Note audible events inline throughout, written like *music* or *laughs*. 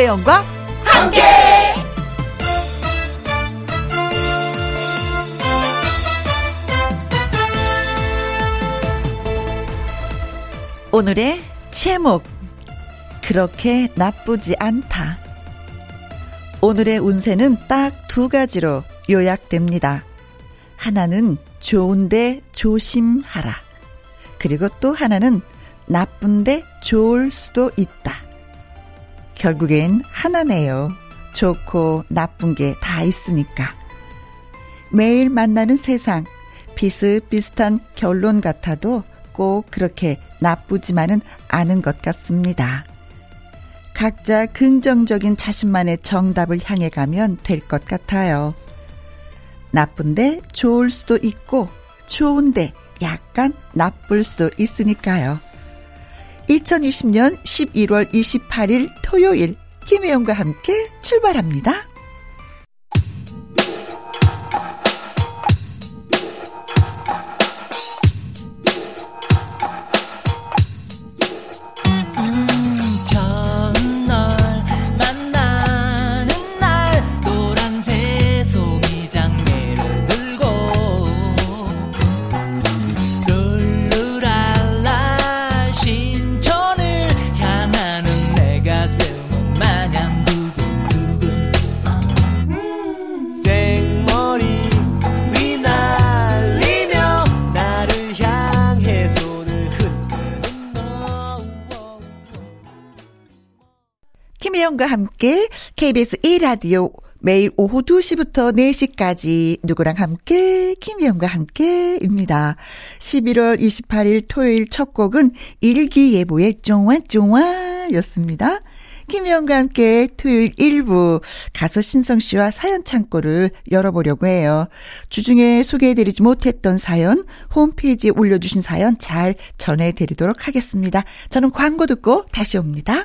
김혜영과 함께. 오늘의 제목 그렇게 나쁘지 않다. 오늘의 운세는 딱 두 가지로 요약됩니다. 하나는 좋은데 조심하라. 그리고 또 하나는 나쁜데 좋을 수도 있다. 결국엔 하나네요. 좋고 나쁜 게 다 있으니까. 매일 만나는 세상, 비슷비슷한 결론 같아도 꼭 그렇게 나쁘지만은 않은 것 같습니다. 각자 긍정적인 자신만의 정답을 향해 가면 될 것 같아요. 나쁜데 좋을 수도 있고, 좋은데 약간 나쁠 수도 있으니까요. 2020년 11월 28일 토요일, 김혜영과 함께 출발합니다. 김혜영과 함께 KBS 1라디오 매일 오후 2시부터 4시까지 누구랑 함께 김혜영과 함께입니다. 11월 28일 토요일 첫 곡은 일기예보의 쫑와쫑와였습니다. 김혜영과 함께 토요일 1부 가수 신성 씨와 사연 창고를 열어보려고 해요. 주중에 소개해드리지 못했던 사연, 홈페이지에 올려주신 사연 잘 전해드리도록 하겠습니다. 저는 광고 듣고 다시 옵니다.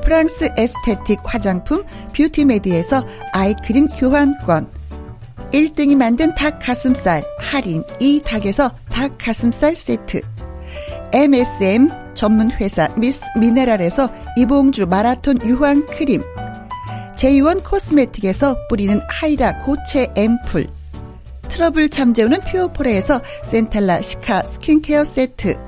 프랑스 에스테틱 화장품 뷰티메디에서 eye cream 교환권. 1등이 만든 닭 가슴살 할인. 이 닭에서 닭 가슴살 세트. MSM 전문 회사 미스 미네랄에서 이봉주 마라톤 유황 크림. 제이원 코스메틱에서 뿌리는 히알루 고체 앰플. 트러블 잠재우는 퓨어포레에서 centella cica skincare 세트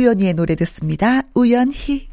우연히의 노래 듣습니다. 우연히.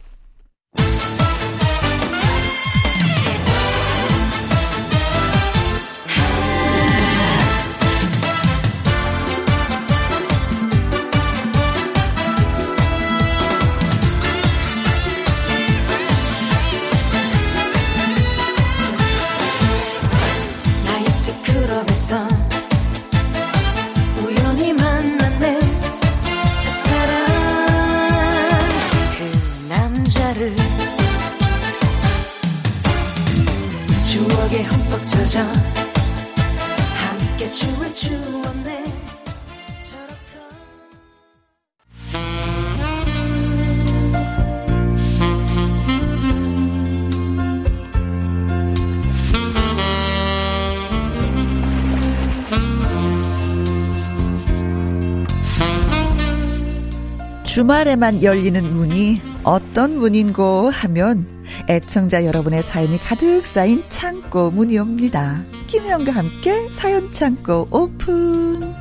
주말에만 열리는 문이 어떤 문인고 하면 애청자 여러분의 사연이 가득 쌓인 창고 문이 옵니다. 김혜영과 함께 사연 창고 오픈.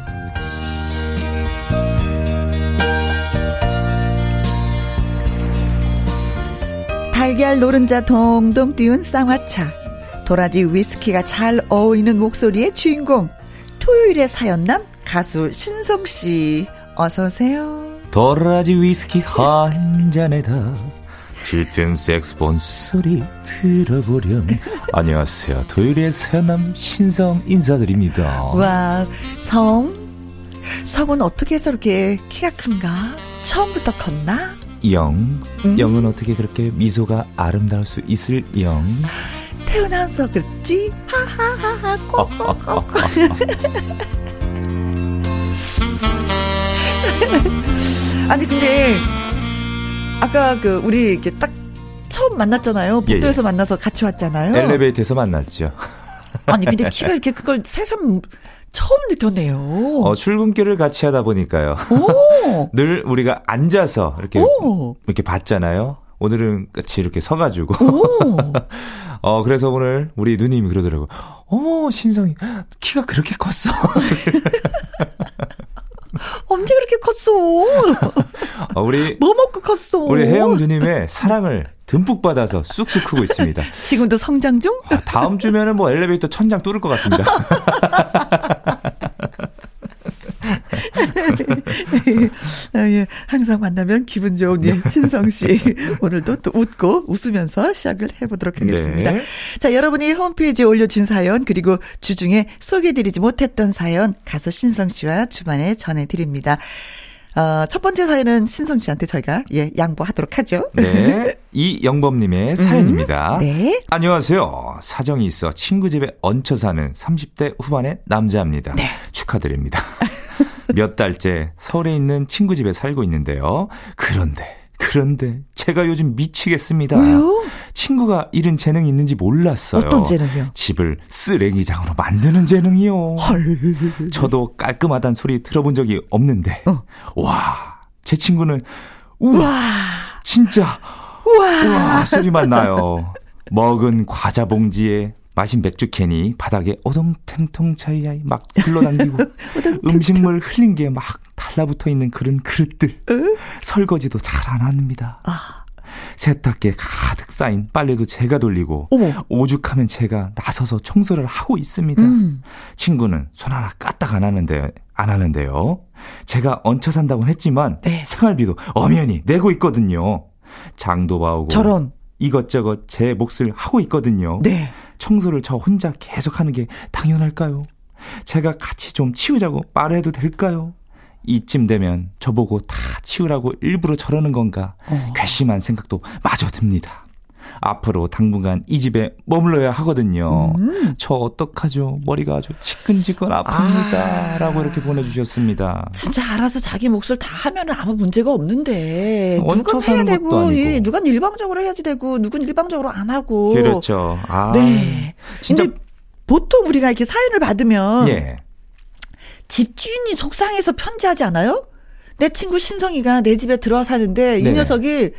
달걀 노른자 동동 띄운 쌍화차. 도라지 위스키가 잘 어울리는 목소리의 주인공. 토요일의 사연남 가수 신성 씨. 어서 오세요. 도라지 위스키 한 잔에다 짙은 색스폰 소리 들어보렴. 안녕하세요. 토요일의 사연남 신성 인사드립니다. 와, 성? 성은 어떻게 해서 이렇게 키가 큰가? 처음부터 컸나? 영. 음. 영은 어떻게 그렇게 미소가 아름다울 수 있을 영? 태어나서 그렇지? 하하하하, 꼭꼭꼭. *laughs* 아니, 근데, 아까 그, 우리 이렇게 딱 처음 만났잖아요. 예, 예. 복도에서 만나서 같이 왔잖아요. 엘리베이터에서 만났죠. *laughs* 아니, 근데 키가 이렇게 그걸 새삼 처음 느꼈네요. 어, 출근길을 같이 하다 보니까요. 오! *laughs* 늘 우리가 앉아서 이렇게 오! 이렇게 봤잖아요. 오늘은 같이 이렇게 서가지고. 오! *laughs* 어, 그래서 오늘 우리 누님이 그러더라고. 어머, 신성이, *gasps* 키가 그렇게 컸어. 언제 그렇게 컸어? 어, 우리, 뭐 먹고 컸어? 우리 혜영 누님의 사랑을 듬뿍 받아서 쑥쑥 크고 있습니다. 지금도 성장 중? 아, 다음 주면은 뭐 엘리베이터 천장 뚫을 것 같습니다. *laughs* 아, *laughs* 예. 항상 만나면 기분 좋은 예, 신성 씨. 오늘도 또 웃고 웃으면서 시작을 해보도록 하겠습니다. 네. 자, 여러분이 홈페이지에 올려준 사연, 그리고 주중에 소개해드리지 못했던 사연, 가수 신성 씨와 주반에 전해드립니다. 어, 첫 번째 사연은 신성 씨한테 저희가, 예, 양보하도록 하죠. 네. *laughs* 이영범님의 사연입니다. 네. 안녕하세요. 사정이 있어 친구 집에 얹혀 사는 30대 후반의 남자입니다. 네. 축하드립니다. *laughs* 몇 달째 서울에 있는 친구 집에 살고 있는데요. 그런데, 그런데 제가 요즘 미치겠습니다. 왜요? 친구가 이런 재능이 있는지 몰랐어요. 어떤 재능이요? 집을 쓰레기장으로 만드는 재능이요. 헐. 저도 깔끔하단 소리 들어본 적이 없는데. 어. 와, 제 친구는 우와, 와. 진짜 우와. 우와 소리만 나요. 먹은 과자 봉지에 마신 맥주 캔이 바닥에 오동탱통 차이야이 막 *laughs* 흘러당기고 음식물 흘린 게 막 달라붙어 있는 그런 그릇들 설거지도 잘 안 합니다. 아. 세탁기에 가득 쌓인 빨래도 제가 돌리고 어머. 오죽하면 제가 나서서 청소를 하고 있습니다. 음. 친구는 손 하나 까딱 안 하는데 안 하는데요. 제가 얹혀 산다고는 했지만 네. 생활비도 엄연히 내고 있거든요. 장도 봐오고 저런. 이것저것 제 몫을 하고 있거든요. 네. 청소를 저 혼자 계속 하는 게 당연할까요? 제가 같이 좀 치우자고 말해도 될까요? 이쯤 되면 저보고 다 치우라고 일부러 저러는 건가 어. 괘씸한 생각도 마저 듭니다. 앞으로 당분간 이 집에 머물러야 하거든요. 음. 저 어떡하죠? 머리가 아주 지끈지끈 아픕니다. 아. 라고 이렇게 보내주셨습니다. 진짜 알아서 자기 몫을 다 하면 아무 문제가 없는데 누군 해야 되고. 예, 누군 일방적으로 해야지 되고 누군 일방적으로 안 하고 그렇죠. 아, 네. 진짜 근데 보통 우리가 이렇게 사연을 받으면 예. 집주인이 속상해서 편지하지 않아요? 내 친구 신성이가 내 집에 들어와 사는데 이 네. 녀석이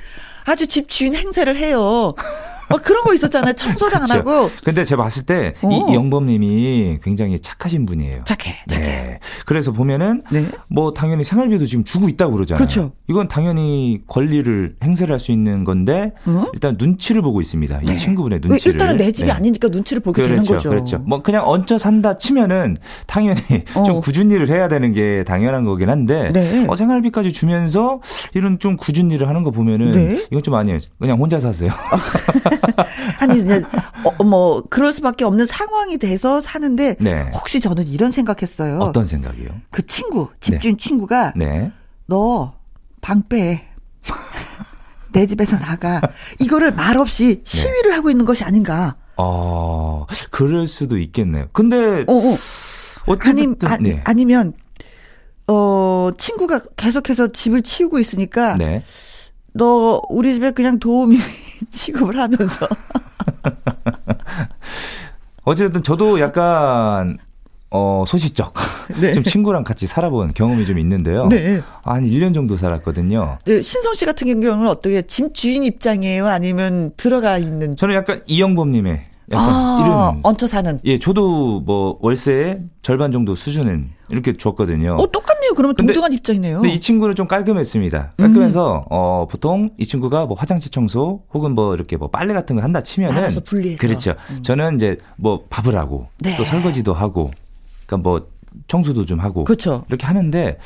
아주 집주인 행세를 해요. 뭐 그런 거 있었잖아요. 청소도 안. 하고 근데 제가 봤을 때 어. 이 영범님이 굉장히 착하신 분이에요. 착해, 착해. 네. 그래서 보면은 네. 뭐 당연히 생활비도 지금 주고 있다고 그러잖아요. 그렇죠. 이건 당연히 권리를 행사를 할 수 있는 건데 어? 일단 눈치를 보고 있습니다. 네. 이 친구분의 왜 눈치를. 일단은 내 집이 네. 아니니까 눈치를 보게 그렇죠, 되는 거죠. 그렇죠. 뭐 그냥 얹혀 산다 치면은 당연히 어. 좀 굳은 일을 해야 되는 게 당연한 거긴 한데 네. 어, 생활비까지 주면서 이런 좀 굳은 일을 하는 거 보면은 네. 이건 좀 아니에요. 그냥 혼자 사세요. *laughs* *laughs* 아니 이제 어, 뭐 그럴 수밖에 없는 상황이 돼서 사는데 네. 혹시 저는 이런 생각했어요. 어떤 생각이요? 그 친구 집주인 친구가 네. 너방 빼. *laughs* 내 집에서 나가. 이거를 말없이 시위를 하고 있는 것이 아닌가. 어, 그럴 수도 있겠네요. 근데 어, 어. 아니, 어쨌든 아, 네. 아니면 어 친구가 계속해서 집을 치우고 있으니까 네. 너 우리 집에 그냥 도우미 *laughs* 취급을 하면서 *laughs* 어쨌든 저도 약간 어, 소시적. *laughs* 네. 좀 친구랑 같이 살아본 경험이 좀 있는데요. 네. 한 1년 정도 살았거든요. 네, 신성 씨 같은 경우는 어떻게 집 주인 입장이에요? 아니면 들어가 있는? 저는 약간 이영범님의 약간 아, 이런 얹혀 사는. 예, 저도 뭐 월세의 절반 정도 수준은 이렇게 줬거든요. 어, 똑같네요. 그러면 근데, 동등한 입장이네요. 근데 이 친구는 좀 깔끔했습니다. 깔끔해서 음. 어 보통 이 친구가 뭐 화장실 청소 혹은 뭐 이렇게 뭐 빨래 같은 거 한다 치면은 분리해서. 그렇죠. 음. 저는 이제 뭐 밥을 하고 네. 또 설거지도 하고 그러니까 뭐 청소도 좀 하고 그렇죠. 이렇게 하는데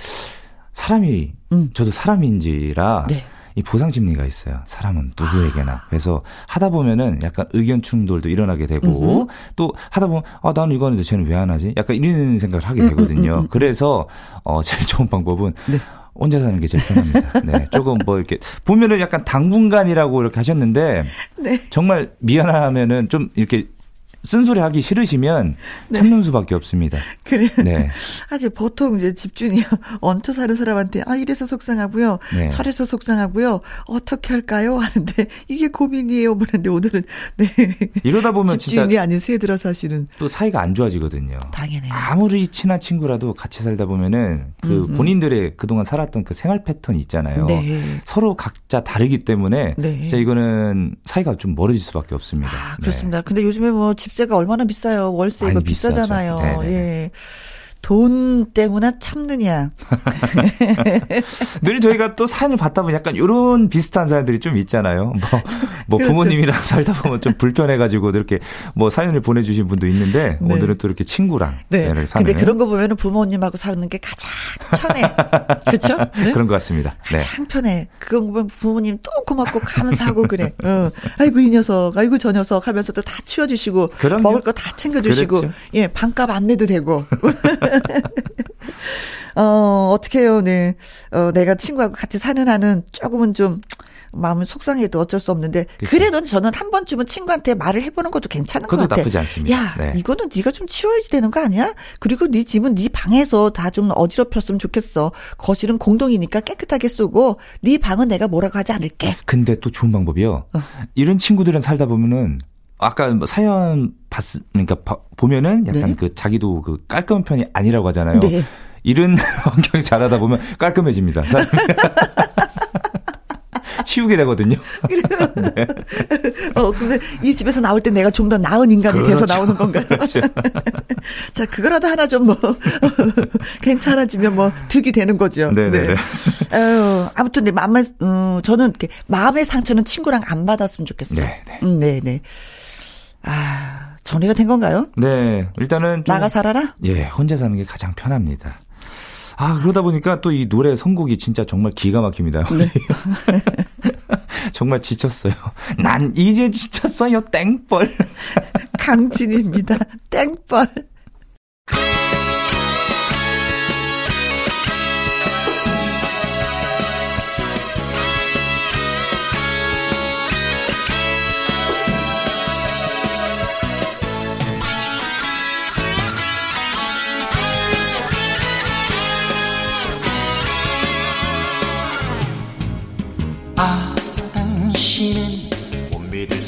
사람이 음. 저도 사람인지라 네. 이 보상 심리가 있어요. 사람은 누구에게나. 아. 그래서 하다 보면은 약간 의견 충돌도 일어나게 되고 음흠. 또 하다 보면 아 나는 이거 하는데 쟤는 왜 안 하지? 약간 이런 생각을 하게 되거든요. 음, 음, 음, 그래서 어 제일 좋은 방법은 네. 혼자 사는 게 제일 편합니다. 네. 조금 뭐 이렇게 보면은 약간 당분간이라고 이렇게 하셨는데 네. 정말 미안하면은 좀 이렇게 쓴소리 하기 싫으시면 네. 참는 수밖에 없습니다. 그래. 네. *laughs* 아주 보통 이제 집주인이 *laughs* 얹혀 사는 사람한테 아 이래서 속상하고요. 네. 저래서 속상하고요. 어떻게 할까요? 하는데 *laughs* 이게 고민이에요. 그런데 오늘은 네. 이러다 보면 집주인이 진짜 아닌 새 들어 사실은 또 사이가 안 좋아지거든요. 당연히. 아무리 친한 친구라도 같이 살다 보면은 그 음흠. 본인들의 그동안 살았던 그 생활 패턴이 있잖아요. 네. 서로 각자 다르기 때문에 네. 진짜 이거는 사이가 좀 멀어질 수밖에 없습니다. 아, 그렇습니다. 네. 근데 요즘에 뭐 집, 집세가 얼마나 비싸요. 월세 이거 비싸잖아요. 네네. 예. 돈 때문에 참느냐. 늘 저희가 또 사연을 받다 보면 약간 이런 비슷한 사연들이 좀 있잖아요. 뭐, 뭐 *laughs* 그렇죠. 부모님이랑 살다 보면 좀 불편해가지고 이렇게 뭐 사연을 보내주신 분도 있는데 네. 오늘은 또 이렇게 친구랑 네. 사는. 근데 그런 거 보면은 부모님하고 사는 게 가장 편해. 그렇죠? 네? 그런 것 같습니다. 네. 가장 편해. 그거 보면 부모님 또 고맙고 감사하고 그래. 어. 아이고 이 녀석, 아이고 저 녀석 하면서 또 다 치워주시고 그럼요. 먹을 거 다 챙겨주시고 그렇죠. 예 반값 안 내도 되고. *laughs* *laughs* 어, 어떻게 해요, 네. 어, 내가 친구하고 같이 사는 한은 조금은 좀, 마음은 속상해도 어쩔 수 없는데. 그래도 저는 한 번쯤은 친구한테 말을 해보는 것도 괜찮은 것 같아. 나쁘지 않습니다. 야, 네. 이거는 네가 좀 치워야지 되는 거 아니야? 그리고 네 집은 네 방에서 다 좀 어지럽혔으면 좋겠어. 거실은 공동이니까 깨끗하게 쓰고 네 방은 내가 뭐라고 하지 않을게. 근데 또 좋은 방법이요. 어. 이런 친구들은 살다 보면은 아까 뭐 사연 봤, 그러니까 보면은 약간 네. 그 자기도 그 깔끔한 편이 아니라고 하잖아요. 네. 이런 *laughs* 환경이 잘하다 보면 깔끔해집니다. *laughs* 치우게 되거든요. 네. *laughs* 어, 근데 이 집에서 나올 때 내가 좀 더 나은 인간이 그렇죠. 돼서 나오는 건가요? 그렇죠. 자, 그거라도 하나 좀 뭐, 괜찮아지면 뭐, 득이 되는 거죠. 네네. 네. 어, 아무튼, 네, 마음에, 음, 저는 이렇게 마음의 상처는 친구랑 안 받았으면 좋겠어요. 네. 네. 음, 네네. 네. 아, 전해가 된 건가요? 네. 일단은 나가 살아라? 예, 혼자 사는 게 가장 편합니다. 아, 그러다 보니까 또 이 노래 선곡이 진짜 정말 기가 막힙니다. 네. *laughs* 정말 지쳤어요. 난 이제 지쳤어요. 땡벌. 강진입니다. 땡벌.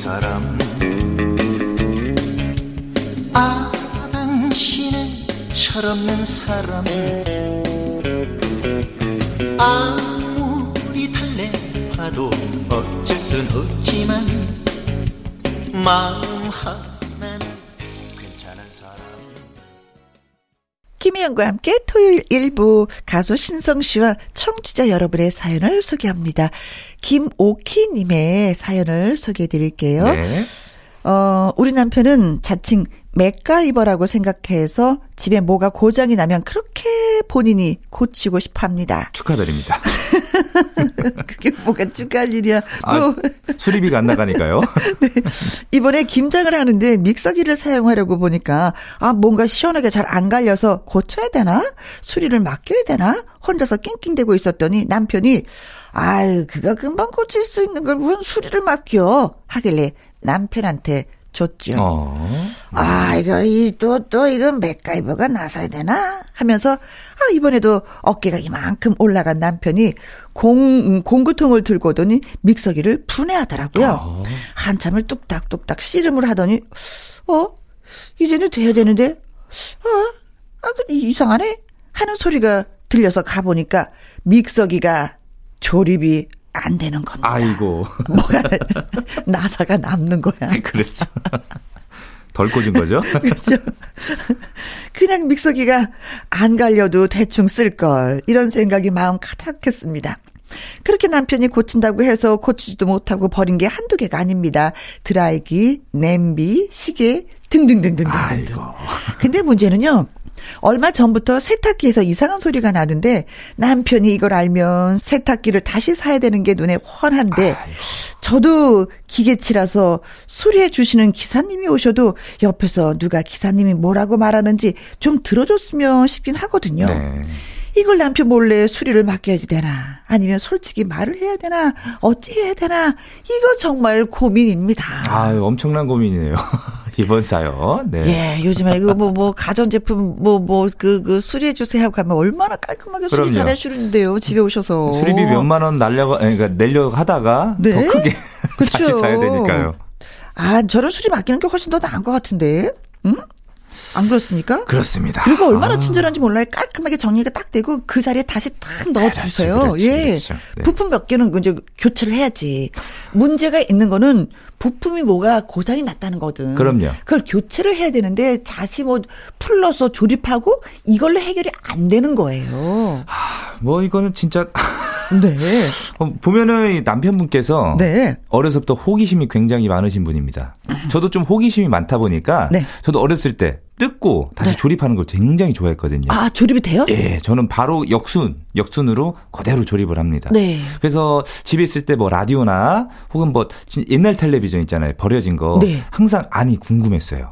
사람. 아 당신은 철없는 사람. 아무리 달래봐도 어쩔 순 없지만 마음 하 김희영과 함께 토요일 일부 가수 신성 씨와 청취자 여러분의 사연을 소개합니다. 김오키님의 사연을 소개해 드릴게요. 네. 어, 우리 남편은 자칭 맥가이버라고 생각해서 집에 뭐가 고장이 나면 그렇게 본인이 고치고 싶어 합니다. 축하드립니다. *laughs* 그게 뭐가 축하할 일이야. 아, 뭐. 수리비가 안 나가니까요. *laughs* 네. 이번에 김장을 하는데 믹서기를 사용하려고 보니까 아 뭔가 시원하게 잘 안 갈려서 고쳐야 되나? 수리를 맡겨야 되나? 혼자서 낑낑대고 있었더니 남편이 아유, 그가 금방 고칠 수 있는 걸 무슨 수리를 맡겨. 하길래 남편한테 줬죠. 어. 아, 이거, 이, 또, 또, 이건 맥가이버가 나서야 되나? 하면서, 아, 이번에도 어깨가 이만큼 올라간 남편이 공, 공구통을 들고 오더니 믹서기를 분해하더라고요. 어. 한참을 뚝딱뚝딱 씨름을 하더니, 어? 이제는 돼야 되는데, 어? 아, 그 이상하네? 하는 소리가 들려서 가보니까 믹서기가 조립이 안 되는 겁니다. 아이고. *laughs* 뭐가 나사가 남는 거야. *laughs* 그렇죠. 덜 꽂은 거죠? *laughs* 그렇죠. 그냥 믹서기가 안 갈려도 대충 쓸 걸. 이런 생각이 마음 가득했습니다. 그렇게 남편이 고친다고 해서 고치지도 못하고 버린 게 한두 개가 아닙니다. 드라이기, 냄비, 시계 등등등등등등. 아이고. 근데 문제는요. 얼마 전부터 세탁기에서 이상한 소리가 나는데 남편이 이걸 알면 세탁기를 다시 사야 되는 게 눈에 훤한데 저도 기계치라서 수리해 주시는 기사님이 오셔도 옆에서 누가 기사님이 뭐라고 말하는지 좀 들어줬으면 싶긴 하거든요. 네. 이걸 남편 몰래 수리를 맡겨야지 되나 아니면 솔직히 말을 해야 되나 어찌 해야 되나 이거 정말 고민입니다. 아, 엄청난 고민이네요. *laughs* 이번 사연. 네. 예, 요즘에 이거 뭐, 뭐, 가전제품, 뭐, 뭐, 그, 그, 수리해주세요 하고 가면 얼마나 깔끔하게 수리. 잘 해주는데요, 집에 오셔서. 수리비 몇만 원 날려가, 그러니까 내려고 하다가 네? 더 크게 *laughs* 그쵸. 다시 사야 되니까요. 아, 저런 수리 맡기는 게 훨씬 더 나은 것 같은데. 응? 안 그렇습니까? 그렇습니다. 그리고 얼마나 아, 친절한지 몰라요. 깔끔하게 정리가 딱 되고 그 자리에 다시 딱 넣어주세요. 그렇죠, 그렇죠, 예. 그렇죠. 네. 부품 몇 개는 이제 교체를 해야지. 문제가 있는 거는 부품이 뭐가 고장이 났다는 거든. 그럼요. 그걸 교체를 해야 되는데 자시 뭐 풀러서 조립하고 이걸로 해결이 안 되는 거예요. 뭐 이거는 진짜 *laughs* 네. 어, 보면은 이 남편분께서 네. 어려서부터 호기심이 굉장히 많으신 분입니다. 저도 좀 호기심이 많다 보니까 네. 저도 어렸을 때 뜯고 다시 네. 조립하는 걸 굉장히 좋아했거든요. 아, 조립이 돼요? 예, 저는 바로 역순, 역순으로 그대로 조립을 합니다. 네. 그래서 집에 있을 때 뭐 라디오나 혹은 뭐 진- 옛날 텔레비전 있잖아요. 버려진 거. 네. 항상 안이 궁금했어요.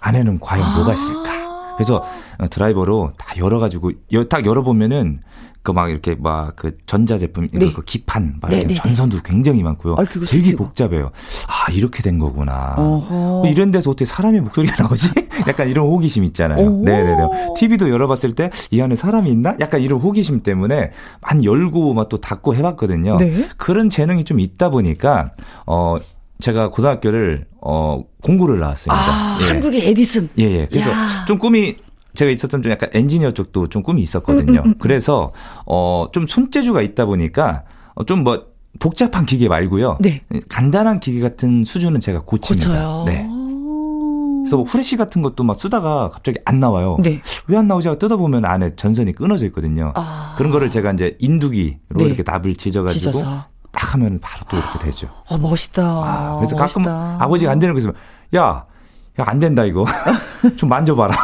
안에는 과연 뭐가 있을까? 그래서 어, 드라이버로 다 열어가지고 여- 딱 열어보면은 그 막 이렇게 막 그 전자제품 네. 그 기판 막 네, 네, 전선도 굉장히 많고요. 아, 되게 신기하고. 복잡해요. 아 이렇게 된 거구나. 어허. 뭐 이런 데서 어떻게 사람의 목소리가 나오지? *laughs* 약간 이런 호기심 있잖아요. 오. 네네네. TV도 열어봤을 때 이 안에 사람이 있나? 약간 이런 호기심 때문에 많이 열고 막 또 닫고 해봤거든요. 네. 그런 재능이 좀 있다 보니까 어 제가 고등학교를 어 공부를 나왔습니다. 아, 예. 한국의 에디슨. 예, 예. 그래서 야. 좀 꿈이 제가 있었던 좀 약간 엔지니어 쪽도 좀 꿈이 있었거든요. 음, 그래서 어좀 손재주가 있다 보니까 어, 좀뭐 복잡한 기계 말고요. 네. 간단한 기계 같은 수준은 제가 고칩니다. 고쳐요. 네. 그래서 뭐 후레쉬 같은 것도 막 쓰다가 갑자기 안 나와요. 네. 왜 안 나오지 하고 뜯어보면 안에 전선이 끊어져 있거든요. 아. 그런 거를 제가 이제 인두기로 네. 이렇게 납을 찢어가지고 찢어서. 딱 하면 바로 또 이렇게 되죠. 어, 멋있다. 아, 그래서 가끔 멋있다. 아버지가 안 되는 거 있으면 야, 야, 안 된다 이거. *laughs* 좀 만져봐라.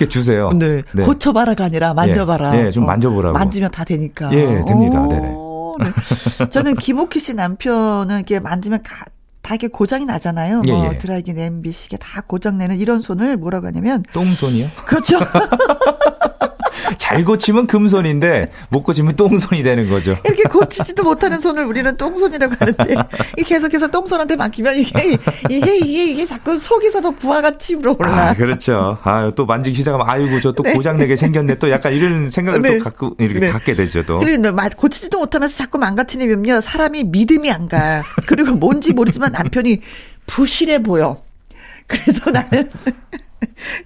이렇게 주세요. 네. 고쳐봐라가 아니라 만져봐라. 예, 좀 만져보라고. 만지면 다 되니까. 예, 됩니다. 오, 네네. 네. 저는 김옥희 씨 남편은 이렇게 만지면 가, 다 이게 고장이 나잖아요. 예, 뭐 예. 드라이기, 냄비, 시계 다 고장 내는 이런 손을 뭐라고 하냐면 똥손이요? 그렇죠. *laughs* 잘 고치면 금손인데 못 고치면 똥손이 되는 거죠. 이렇게 고치지도 못하는 손을 우리는 똥손이라고 하는데 이 계속해서 똥손한테 맡기면 이게 이게 이게 이게 자꾸 속에서 도 부하가 치밀어 올라. 아, 그렇죠. 아, 또 만지기 시작하면 아이고 저 또 고장내게 생겼네. 또 약간 이런 생각을 네. 또 갖고 이렇게 네. 갖게 되죠, 또. 그리고 너 마- 고치지도 못하면서 자꾸 망가뜨리면요 사람이 믿음이 안 가. 그리고 뭔지 모르지만 남편이 부실해 보여. 그래서 나는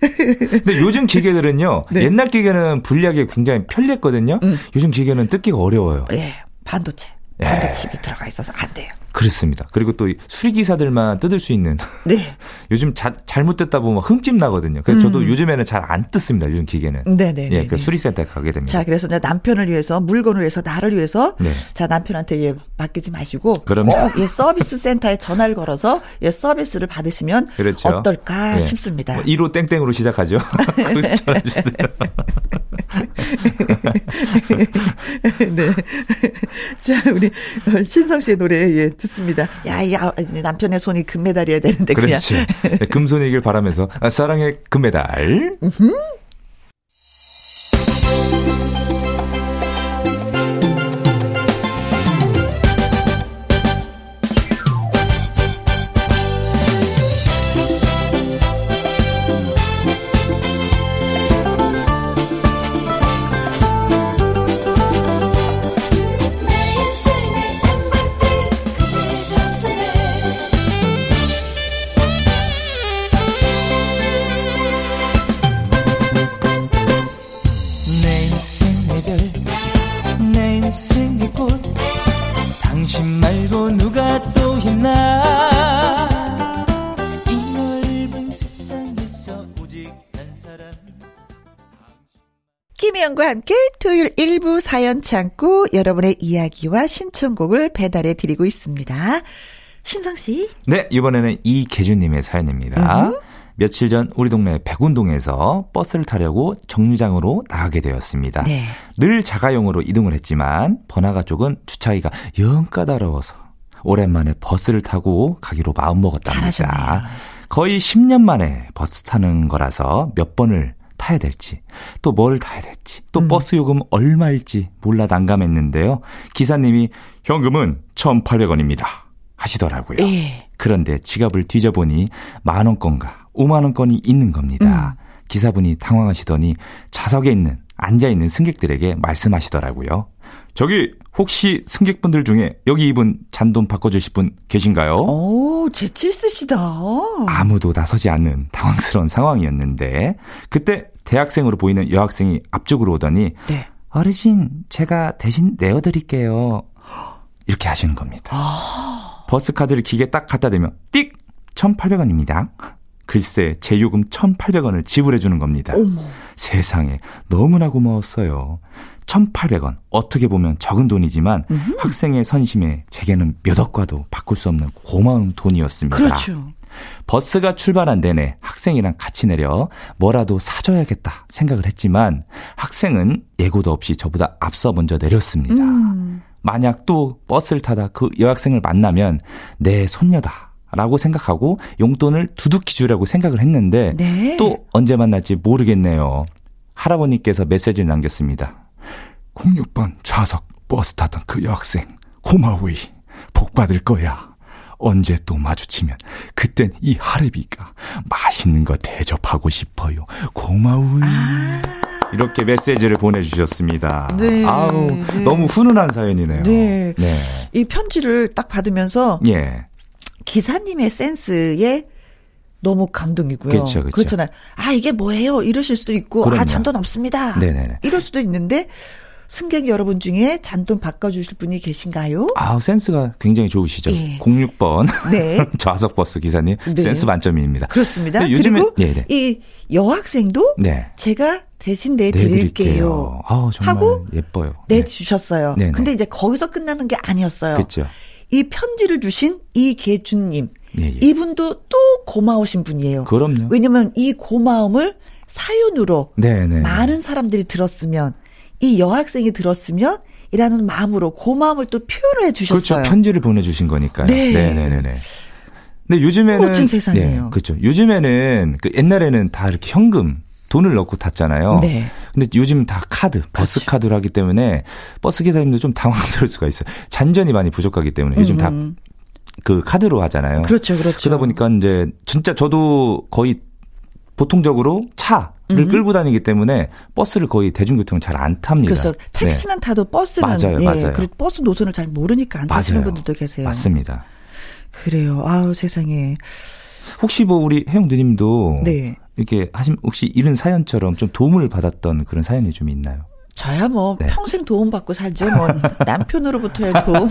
근데 요즘 기계들은요. 네. 옛날 기계는 분리하기 굉장히 편리했거든요. 음. 요즘 기계는 뜯기가 어려워요. 예 반도체 예. 반도칩이 들어가 있어서 안 돼요. 그렇습니다. 그리고 또이 수리기사들만 뜯을 수 있는 *laughs* 네, 요즘 자, 잘못 뜯다 보면 흠집 나거든요. 그래서 저도 요즘에는 잘 안 뜯습니다. 요즘 기계는. 음. 네네. 예, 그 수리센터에 가게 됩니다. 자, 그래서 남편을 위해서 물건을 위해서 나를 위해서 네. 자 남편한테 예 맡기지 마시고 그럼요. 꼭, 예 서비스 센터에 전화를 걸어서 예 서비스를 받으시면 그렇죠. 어떨까 예. 싶습니다. 뭐 1호 땡땡으로 시작하죠. *laughs* *laughs* 전화 주세요. 네. 자, 우리 신성 씨의 노래 예 듣습니다. 야, 이 아- 남편의 손이 금메달이어야 되는데 그냥 그렇지. 네, 금손이길 바라면서 아, 사랑의 금메달. 김혜영과 함께 토요일 일부 사연 창고 여러분의 이야기와 신청곡을 배달해 드리고 있습니다. 신성 씨. 네, 이번에는 이계주님의 사연입니다. 며칠 전 우리 동네 백운동에서 버스를 타려고 정류장으로 나가게 되었습니다. 네. 늘 자가용으로 이동을 했지만 번화가 쪽은 주차기가 영 까다로워서 오랜만에 버스를 타고 가기로 마음먹었답니다. 잘하셨네요. 거의 10년 만에 버스 타는 거라서 몇 번을 타야 될지 또 뭘 타야 될지 또 음. 버스 요금 얼마일지 몰라 난감했는데요. 기사님이 현금은 1,800원입니다. 하시더라고요. 예. 그런데 지갑을 뒤져보니 만 원권과 5만 원권이 있는 겁니다. 음. 기사분이 당황하시더니 좌석에 있는 앉아 있는 승객들에게 말씀하시더라고요. 저기 혹시 승객분들 중에 여기 이분 잔돈 바꿔주실 분 계신가요? 오, 재치 있으시다. 아무도 나서지 않는 당황스러운 상황이었는데 그때 대학생으로 보이는 여학생이 앞쪽으로 오더니 네. 어르신 제가 대신 내어드릴게요. 이렇게 하시는 겁니다. 아. 버스 카드를 기계에 딱 갖다 대면 띡 1,800원입니다. 글쎄 제 요금 1,800원을 지불해 주는 겁니다. 어머. 세상에 너무나 고마웠어요. 1,800원 어떻게 보면 적은 돈이지만 학생의 선심에 제게는 몇 억과도 바꿀 수 없는 고마운 돈이었습니다. 그렇죠. 버스가 출발한 내내 학생이랑 같이 내려 뭐라도 사줘야겠다 생각을 했지만 학생은 예고도 없이 저보다 앞서 먼저 내렸습니다. 음. 만약 또 버스를 타다 그 여학생을 만나면 내 손녀다. 라고 생각하고 용돈을 두둑히 주려고 생각을 했는데 네. 또 언제 만날지 모르겠네요. 할아버님께서 메시지를 남겼습니다. 06번 좌석 버스 타던 그 여학생 고마워이 복 받을 거야. 언제 또 마주치면 그땐 이 하레비가 맛있는 거 대접하고 싶어요. 고마워이. 이렇게 메시지를 보내주셨습니다. 네, 아우 네. 너무 훈훈한 사연이네요. 네. 네. 이 편지를 딱 받으면서 예. 기사님의 센스에 너무 감동이고요. 그렇죠, 그렇죠. 그렇잖아요. 아, 이게 뭐예요? 이러실 수도 있고, 아, 그럼요. 잔돈 없습니다. 네네네. 이럴 수도 있는데, 승객 여러분 중에 잔돈 바꿔주실 분이 계신가요? 아우 센스가 굉장히 좋으시죠. 예. 06번 네. *laughs* 좌석 버스 기사님 네. 센스 만점입니다. 그렇습니다. 근데 요즘에- 그리고 네, 네. 이 여학생도 네. 제가 대신 내드릴게요. 아우 정말 하고 예뻐요. 내주셨어요. 네네. 근데 이제 거기서 끝나는 게 아니었어요. 그렇죠. 이 편지를 주신 이계준님. 예, 예. 이분도 또 고마우신 분이에요. 그럼요. 왜냐면 이 고마움을 사연으로 네네. 많은 사람들이 들었으면 이 여학생이 들었으면 이라는 마음으로 고마움을 또 표현을 해 그렇죠. 주셨어요. 편지를 보내주신 거니까요. 네. 네네네네. 근데 요즘에는 멋진 세상이에요. 네, 그렇죠. 요즘에는 그 옛날에는 다 이렇게 현금 돈을 넣고 탔잖아요. 네. 근데 요즘 다 카드, 버스 그렇죠. 카드로 하기 때문에 버스 기사님도 좀 당황스러울 수가 있어요. 잔전이 많이 부족하기 때문에 요즘 다 그 카드로 하잖아요. 음. 그렇죠, 그렇죠. 그러다 보니까 이제 진짜 저도 거의 보통적으로 차를 끌고 다니기 때문에 버스를 거의 대중교통을 잘 안 탑니다. 그래서 네. 택시는 타도 버스는 맞아요, 예, 맞아요. 그리고 버스 노선을 잘 모르니까 안 타시는 맞아요. 분들도 계세요. 맞습니다. 그래요. 아우 세상에. 혹시 뭐 우리 혜영 누님도 네. 이렇게 하신 혹시 이런 사연처럼 좀 도움을 받았던 그런 사연이 좀 있나요? 저야 뭐 네. 평생 도움 받고 살죠. 뭐 *laughs* 남편으로부터의 도움,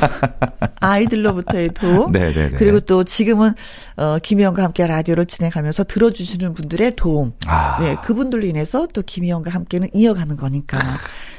아이들로부터의 도움. 네네네. 그리고 또 지금은 어 김희영과 함께 라디오를 진행하면서 들어주시는 분들의 도움. 아. 네, 그분들로 인해서 또 김희영과 함께는 이어가는 거니까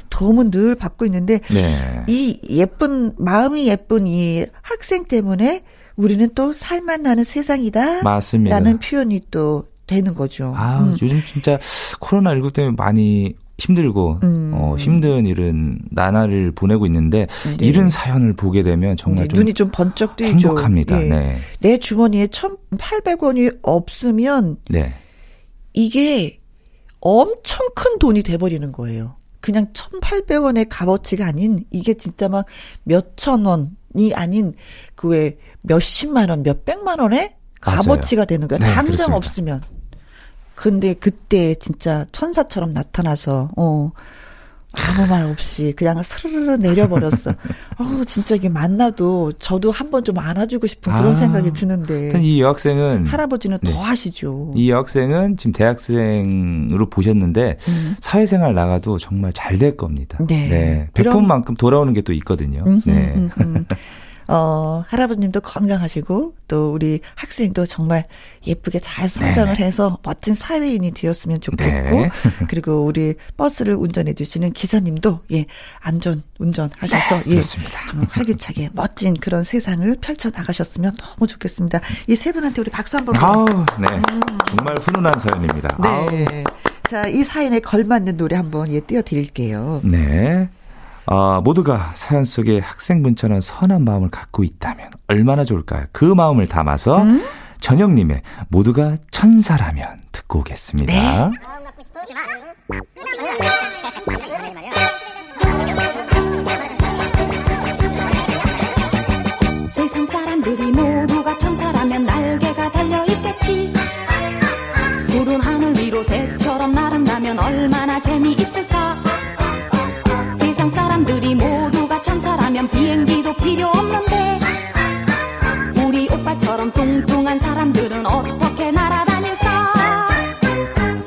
도움은 늘 받고 있는데 네. 이 예쁜 마음이 예쁜 이 학생 때문에 우리는 또 살만 나는 세상이다. 맞습니다. 라는 표현이 또 되는 거죠. 아, 음. 요즘 진짜 코로나 19 때문에 많이 힘들고 음. 어, 힘든 이런 나날을 보내고 있는데 네. 이런 사연을 보게 되면 정말 네, 좀 눈이 좀 번쩍 뜨이죠. 행복합니다. 예. 네. 내 주머니에 1,800원이 없으면 네. 이게 엄청 큰 돈이 돼 버리는 거예요. 그냥 1,800원의 값어치가 아닌 이게 진짜 막 몇천 원이 아닌 그 왜 몇십만 원, 몇백만 원의. 값어치가 되는 거예요. 네, 당장. 없으면. 근데 그때 진짜 천사처럼 나타나서 어 아무 말 없이 그냥 스르르 내려버렸어. *laughs* 어 진짜 이게 만나도 저도 한번 좀 안아주고 싶은 그런 아. 생각이 드는데 이 여학생은 할아버지는 네. 더 하시죠. 이 여학생은 지금 대학생으로 보셨는데 사회생활 나가도 정말 잘 될 겁니다. 네. 베푼 그럼- 만큼 돌아오는 게 또 있거든요. 음, 네. 음, 음. *laughs* 어, 할아버님도 건강하시고, 또 우리 학생도 정말 예쁘게 잘 성장을 해서 멋진 사회인이 되었으면 좋겠고, 네. *laughs* *laughs* 그리고 우리 버스를 운전해 주시는 기사님도, 예, 안전 운전하셔서, 예, 그렇습니다. 좀 활기차게 멋진 그런 세상을 펼쳐 나가셨으면 너무 좋겠습니다. 이 세 분한테 우리 박수 한번. 아우, 네. 정말 훈훈한 사연입니다. 아우. 네. 자, 이 사연에 걸맞는 노래 한번 예, 띄워 드릴게요. 네. 아, 모두가 사연 속에 학생 분처럼 선한 마음을 갖고 있다면 얼마나 좋을까요? 그 마음을 담아서 전영님의 모두가 천사라면 듣고 오겠습니다. 네. 뚱뚱한 사람들은 어떻게 날아다닐까?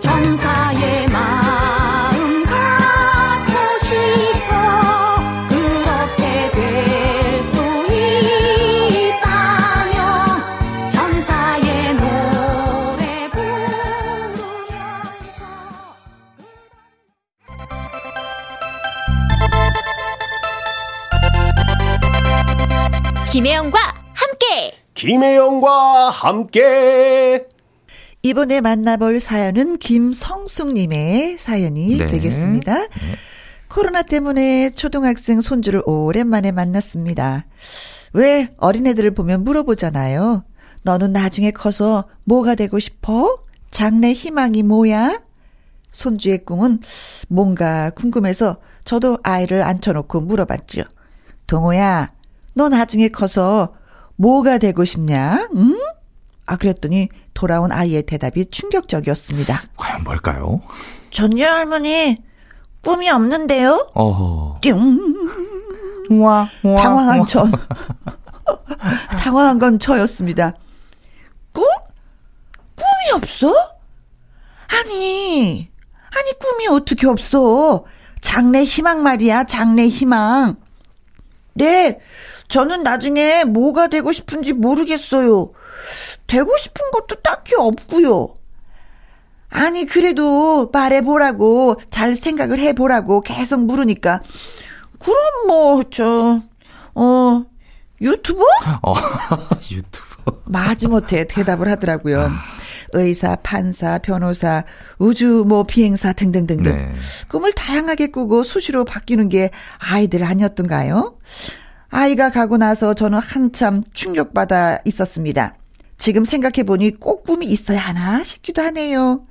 천사의 마음 갖고 싶어 그렇게 될 수 있다면 천사의 노래 부르면서 김혜영과 함께 김혜영과 함께 이번에 만나볼 사연은 김성숙님의 사연이 네. 되겠습니다. 코로나 때문에 초등학생 손주를 오랜만에 만났습니다. 왜 어린애들을 보면 물어보잖아요. 너는 나중에 커서 뭐가 되고 싶어? 장래 희망이 뭐야? 손주의 꿈은 뭔가 궁금해서 저도 아이를 앉혀놓고 물어봤죠. 동호야, 너 나중에 커서 뭐가 되고 싶냐? 응? 아, 그랬더니 돌아온 아이의 대답이 충격적이었습니다. 과연 뭘까요? 전요 할머니, 꿈이 없는데요? 어허. 띵. 와, 와, 당황한 와. 저. *laughs* 당황한 건 저였습니다. 꿈? 꿈이 없어? 아니, 아니, 꿈이 어떻게 없어? 장래 희망 말이야, 장래 희망. 네, 저는 나중에 뭐가 되고 싶은지 모르겠어요. 되고 싶은 것도 딱히 없고요. 아니, 그래도 말해보라고, 잘 생각을 해보라고 계속 물으니까, 그럼 뭐, 저, 어, 유튜버? 어, *laughs* 유튜브. 마지못해 대답을 하더라고요. 의사, 판사, 변호사, 우주 뭐 비행사 등등등등. 네. 꿈을 다양하게 꾸고 수시로 바뀌는 게 아이들 아니었던가요? 아이가 가고 나서 저는 한참 충격받아 있었습니다. 지금 생각해보니 꼭 꿈이 있어야 하나 싶기도 하네요.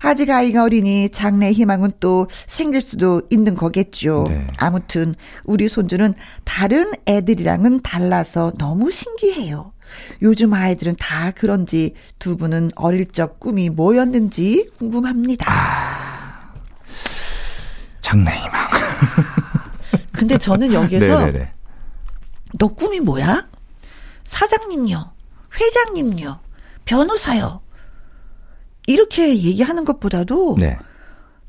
아직 아이가 어리니 장래 희망은 또 생길 수도 있는 거겠죠. 네. 아무튼 우리 손주는 다른 애들이랑은 달라서 너무 신기해요. 요즘 아이들은 다 그런지 두 분은 어릴 적 꿈이 뭐였는지 궁금합니다. 장래 희망. 근데 저는 여기에서 네네네. *laughs* 너 꿈이 뭐야? 사장님요, 회장님요, 변호사요. 이렇게 얘기하는 것보다도 네.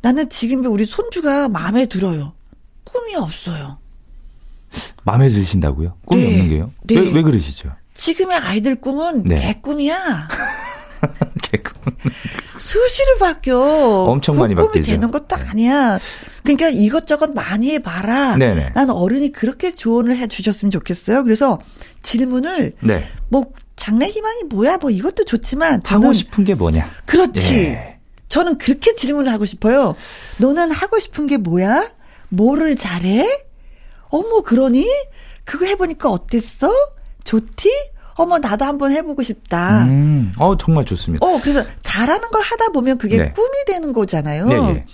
나는 지금 우리 손주가 마음에 들어요. 꿈이 없어요. 마음에 드신다고요? 꿈이 네. 없는 게요? 네. 왜, 왜 그러시죠? 지금의 아이들 꿈은 네. 개꿈이야. *laughs* 개꿈. 수시로 바뀌어. 엄청 그 많이 바뀌죠. 되는 것도 네. 아니야. 그러니까 이것저것 많이 해봐라. 네네. 난 어른이 그렇게 조언을 해주셨으면 좋겠어요. 그래서 질문을 네. 뭐 장래 희망이 뭐야? 뭐 이것도 좋지만 하고 싶은 게 뭐냐? 그렇지. 예. 저는 그렇게 질문을 하고 싶어요. 너는 하고 싶은 게 뭐야? 뭐를 잘해? 어머, 그러니? 그거 해보니까 어땠어? 좋디? 어머, 나도 한번 해보고 싶다. 음, 어, 정말 좋습니다. 어, 그래서 잘하는 걸 하다 보면 그게 네. 꿈이 되는 거잖아요. 네, 예.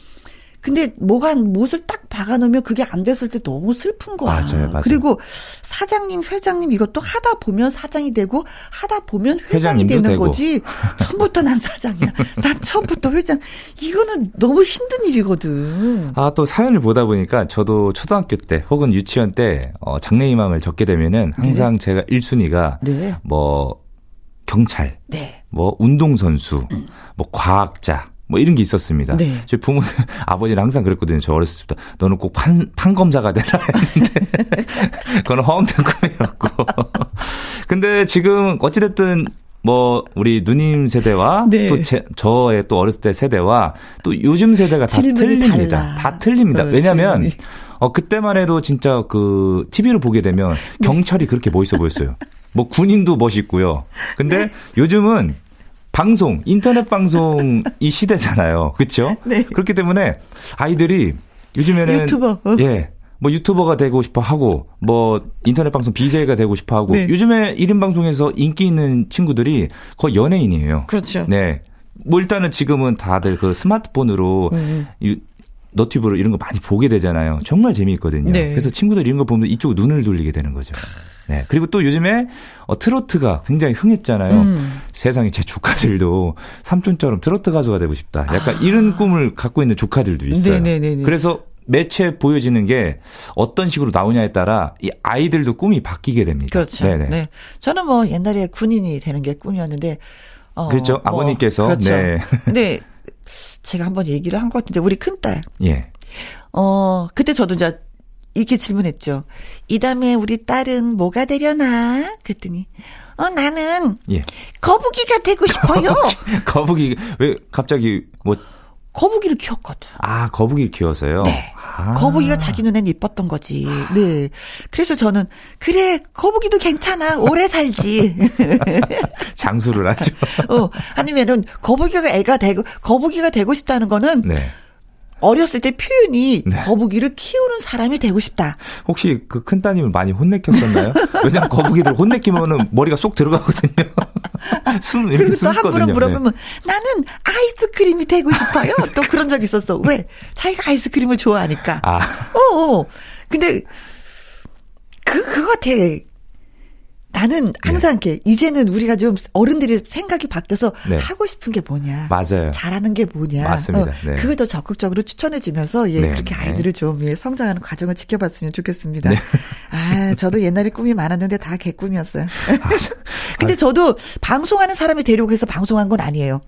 근데 뭐가 못을 딱 박아놓으면 그게 안 됐을 때 너무 슬픈 거야. 맞아요, 맞아요. 그리고 사장님, 회장님 이것도 하다 보면 사장이 되고 하다 보면 회장이 되는 되고. 거지. 처음부터 난 사장이야. 난 처음부터 회장. 이거는 너무 힘든 일이거든. 아, 또 사연을 보다 보니까 저도 초등학교 때 혹은 유치원 때 어, 장래희망을 적게 되면은 항상 제가 1순위가 네. 뭐 경찰, 네. 뭐 운동선수, 뭐 과학자, 뭐 이런 게 있었습니다. 네. 저희 부모 *laughs* 아버지는 항상 그랬거든요. 저 어렸을 때부터 너는 꼭 판, 판검사가 되라 했는데 *laughs* 그건 허황된 꿈이었고. *laughs* 근데 지금 어찌됐든 뭐 우리 누님 세대와 네. 또 제, 저의 또 어렸을 때 세대와 또 요즘 세대가 다 틀립니다. 달라. 다 틀립니다. 어, 왜냐하면. 어 그때만 해도 진짜 그 TV를 보게 되면 네. 경찰이 그렇게 멋있어 보였어요. 뭐 군인도 멋있고요. 근데 네. 요즘은 방송, 인터넷 방송 이 시대잖아요. 그렇죠? *laughs* 네. 그렇기 때문에 아이들이 요즘에는 유튜버, 어. 예. 뭐 유튜버가 되고 싶어 하고 뭐 인터넷 방송 BJ가 되고 싶어 하고 네. 요즘에 1인 방송에서 인기 있는 친구들이 거의 연예인이에요. 그렇죠. 네. 뭐 일단은 지금은 다들 그 스마트폰으로 음. 이 너튜브로 이런 거 많이 보게 되잖아요. 정말 재미있거든요. 네. 그래서 친구들 이런 거 보면 이쪽 눈을 돌리게 되는 거죠. 네. 그리고 또 요즘에 어, 트로트가 굉장히 흥했잖아요. 음. 세상에 제 조카들도 삼촌처럼 트로트 가수가 되고 싶다. 약간 이런 꿈을 갖고 있는 조카들도 있어요. 아. 네네네네. 그래서 매체 보여지는 게 어떤 식으로 나오냐에 따라 이 아이들도 꿈이 바뀌게 됩니다. 그렇죠. 네네. 네. 저는 뭐 옛날에 군인이 되는 게 꿈이었는데 어, 그렇죠. 아버님께서. 그렇죠. 네. 근데 제가 한번 얘기를 한 것 같은데 우리 큰딸 예. 어, 그때 저도 이제 이렇게 질문했죠. 이 다음에 우리 딸은 뭐가 되려나? 그랬더니, 어, 나는 예. 거북이가 되고 싶어요. *laughs* 거북이 왜 갑자기 뭐 거북이를 키웠거든. 아, 거북이 키워서요? 네. 아. 거북이가 자기 눈엔 이뻤던 거지. 네. 그래서 저는, 그래, 거북이도 괜찮아. 오래 살지. *laughs* 장수를 하죠. 어, 아니면은, 거북이가 애가 되고, 거북이가 되고 싶다는 거는, 네. 어렸을 때 표현이 네. 거북이를 키우는 사람이 되고 싶다. 혹시 그 큰 따님을 많이 혼내켰었나요? 왜냐면 거북이들 혼내키면은 머리가 쏙 들어가거든요. *laughs* 숨 이렇게 그리고 또 숨거든요. 네. 물어보면 나는 아이스크림이 되고 싶어요. *laughs* 또 그런 적 있었어. 왜? 자기가 아이스크림을 좋아하니까. 아, 어, 어. 근데 그 그거 같아. 나는 항상 이렇게 이제는 우리가 좀 어른들이 생각이 바뀌어서 네. 하고 싶은 게 뭐냐. 맞아요. 잘하는 게 뭐냐. 맞습니다. 네. 그걸 더 적극적으로 추천해 주면서 예, 네, 그렇게 네. 아이들을 좀 예, 성장하는 과정을 지켜봤으면 좋겠습니다. 네. 아, 저도 옛날에 꿈이 많았는데 다 개꿈이었어요. 아, *laughs* 근데 저도 방송하는 사람이 되려고 해서 방송한 건 아니에요.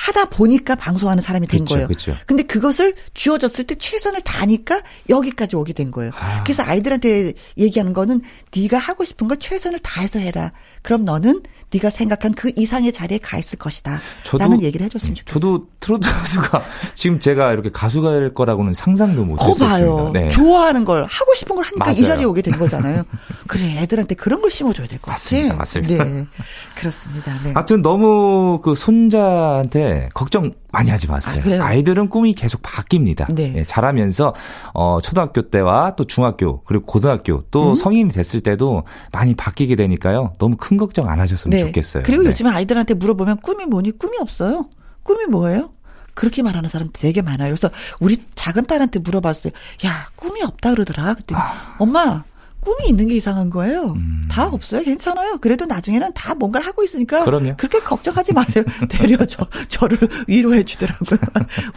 하다 보니까 방송하는 사람이 된 그쵸, 거예요. 그쵸. 근데 그것을 쥐어졌을 때 최선을 다하니까 여기까지 오게 된 거예요. 아. 그래서 아이들한테 얘기하는 거는 네가 하고 싶은 걸 최선을 다해서 해라. 그럼 너는 네가 생각한 그 이상의 자리에 가 있을 것이다. 라는 얘기를 해줬으면 좋겠어요. 저도 트로트 가수가 지금 제가 이렇게 가수가 될 거라고는 상상도 못거 했었습니다. 봐요. 네. 좋아하는 걸 하고 싶은 걸 하니까 이 맞아요. 자리에 오게 된 거잖아요. 그래 애들한테 그런 걸 심어줘야 될 것 같아요. 맞습니다. 맞습니다. 네, 그렇습니다. 네. 아무튼 너무 그 손자한테 걱정 많이 하지 마세요. 아? 아이들은 꿈이 계속 바뀝니다. 네. 예, 자라면서 어 초등학교 때와 또 중학교 그리고 고등학교 음? 또 성인이 됐을 때도 많이 바뀌게 되니까요. 너무 큰 걱정 안 하셨으면 좋겠어요. 그리고 네. 요즘에 아이들한테 물어보면 꿈이 뭐니? 꿈이 없어요. 꿈이 뭐예요? 그렇게 말하는 사람 되게 많아요. 그래서 우리 작은 딸한테 물어봤어요. 야, 꿈이 없다 그러더라. 그랬더니 아. 엄마, 꿈이 있는 게 이상한 거예요. 음. 다 없어요. 괜찮아요. 그래도 나중에는 다 뭔가를 하고 있으니까 그럼요. 그렇게 걱정하지 마세요. *laughs* 되려 저, 저를 위로해 주더라고요.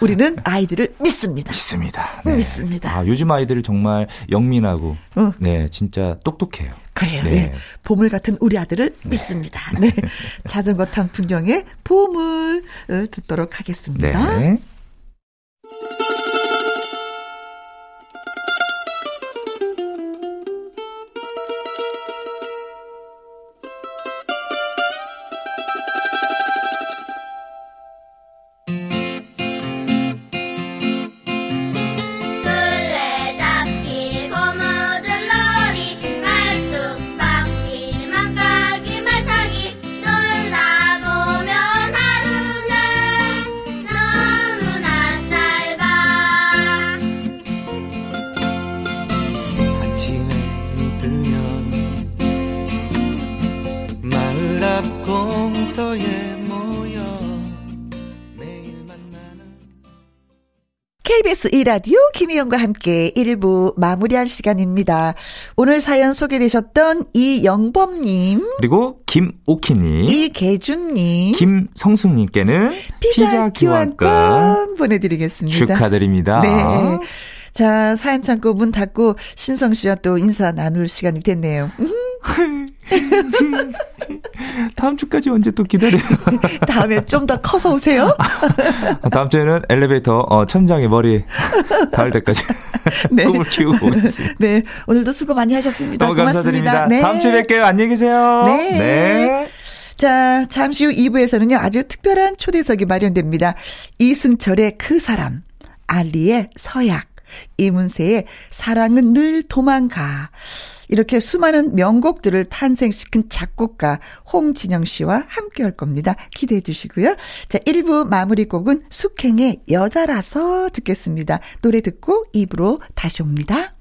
우리는 아이들을 믿습니다. 믿습니다. 믿습니다. 아, 요즘 아이들 정말 영민하고 어. 네 진짜 똑똑해요. 그래요. 네. 예. 보물 같은 우리 아들을 믿습니다. 네. *laughs* 자전거 탄 풍경의 보물 을 듣도록 하겠습니다. 네. 라디오 김희영과 함께 1부 마무리할 시간입니다. 오늘 사연 소개되셨던 이영범님, 그리고 김오키님, 이계준님, 김성숙님께는 피자 교환권 보내드리겠습니다. 축하드립니다. 네. 자, 사연 창고 문 닫고 신성 씨와 또 인사 나눌 시간이 됐네요. *laughs* *laughs* 다음 주까지 언제 또 기다려요. *laughs* 다음에 좀 더 커서 오세요. 다음 주에는 엘리베이터 어, 천장에 머리 닿을 때까지 *laughs* 네. 꿈을 키우고 오겠습니다. 네. 오늘도 수고 많이 하셨습니다. 너무 고맙습니다. 감사드립니다. 네. 다음 주에 뵐게요. 안녕히 계세요. 네. 자, 잠시 후 2부에서는요, 아주 특별한 초대석이 마련됩니다. 이승철의 그 사람, 알리의 서약, 이문세의 사랑은 늘 도망가. 이렇게 수많은 명곡들을 탄생시킨 작곡가 홍진영 씨와 함께 할 겁니다. 기대해 주시고요. 자, 1부 마무리 곡은 숙행의 여자라서 듣겠습니다. 노래 듣고 2부로 다시 옵니다.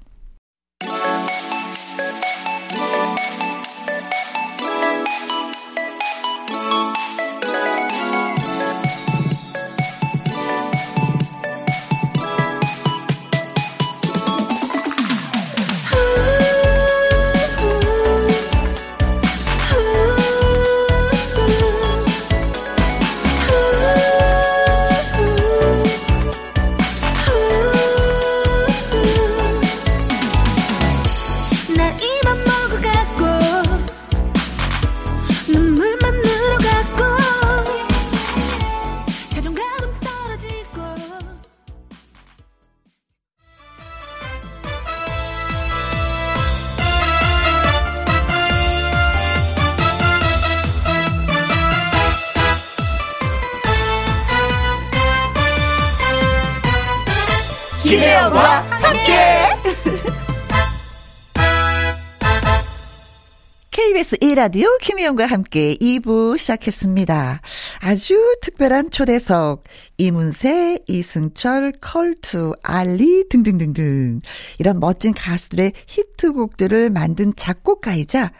라디오 김혜영과 함께 2부 시작했습니다. 아주 특별한 초대석, 이문세, 이승철, 컬투, 알리 등등등등. 이런 멋진 가수들의 히트곡들을 만든 작곡가이자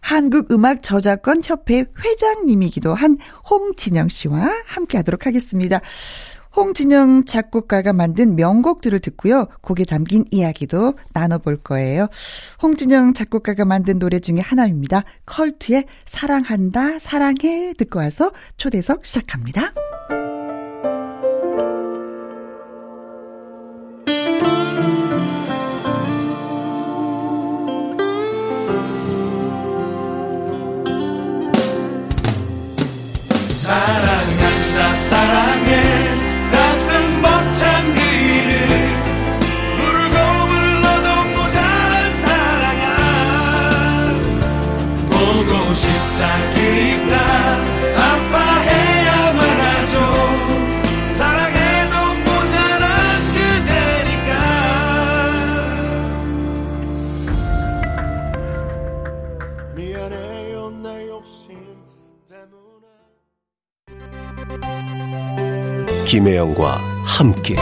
한국음악저작권 협회 회장님이기도 한 홍진영 씨와 함께 하도록 하겠습니다. 홍진영 작곡가가 만든 명곡들을 듣고요. 곡에 담긴 이야기도 나눠볼 거예요. 홍진영 작곡가가 만든 노래 중에 하나입니다. 컬투의 사랑한다, 사랑해 듣고 와서 초대석 시작합니다. 사랑한다 사랑해 김혜영과 함께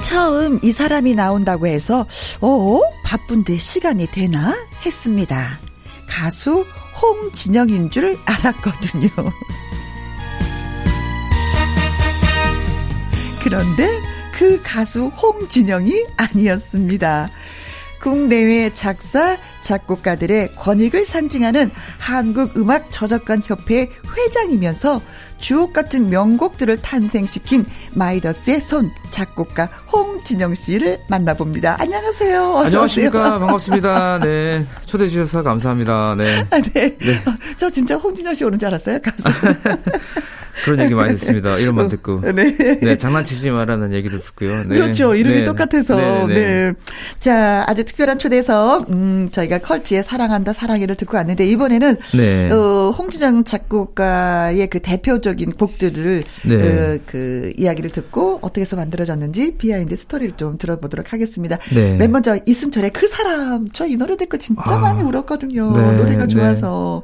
처음 이 사람이 나온다고 해서, 어? 바쁜데 시간이 되나? 했습니다. 가수 홍진영인 줄 알았거든요. *laughs* 그런데 그 가수 홍진영이 아니었습니다. 국내외 작사, 작곡가들의 권익을 상징하는 한국음악저작권협회 회장이면서 주옥 같은 명곡들을 탄생시킨 마이더스의 손 작곡가 홍진영 씨를 만나봅니다. 안녕하세요. 어서 안녕하십니까. 반갑습니다. 네. 초대해 주셔서 감사합니다. 네. 아, 네. 어, 저 진짜 홍진영 씨 오는 줄 알았어요. 가수. *laughs* 그런 얘기 많이 듣습니다. 이름만 듣고. 네. 네, 장난치지 마라는 얘기도 듣고요. 네. 그렇죠. 이름이 네. 똑같아서. 네, 네, 네. 자, 아주 특별한 초대석, 음, 저희가 컬트의 사랑한다, 사랑해를 듣고 왔는데, 이번에는, 네. 어, 홍진영 작곡가의 그 대표적인 곡들을, 네. 어, 그 이야기를 듣고 어떻게 해서 만들어졌는지 behind story를 좀 들어보도록 하겠습니다. 네. 맨 먼저 이승철의 그 사람, 저 이 노래 듣고 진짜 아. 많이 울었거든요. 네, 노래가 네. 좋아서.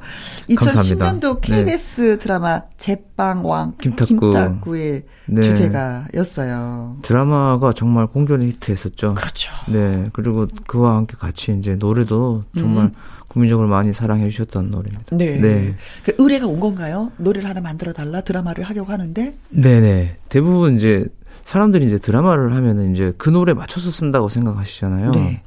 감사합니다. 2010년도 네. KBS 드라마 제빵 왕 김탁구. 김탁구의 네. 주제가였어요. 드라마가 정말 공존의 히트했었죠. 그렇죠. 네. 그리고 그와 함께 같이 이제 노래도 정말 국민적으로 많이 사랑해 주셨던 노래입니다. 음. 네. 네. 그 의뢰가 온 건가요? 노래를 하나 만들어 달라 드라마를 하려고 하는데. 네네. 대부분 이제 사람들이 이제 드라마를 하면은 이제 그 노래 맞춰서 쓴다고 생각하시잖아요. 네.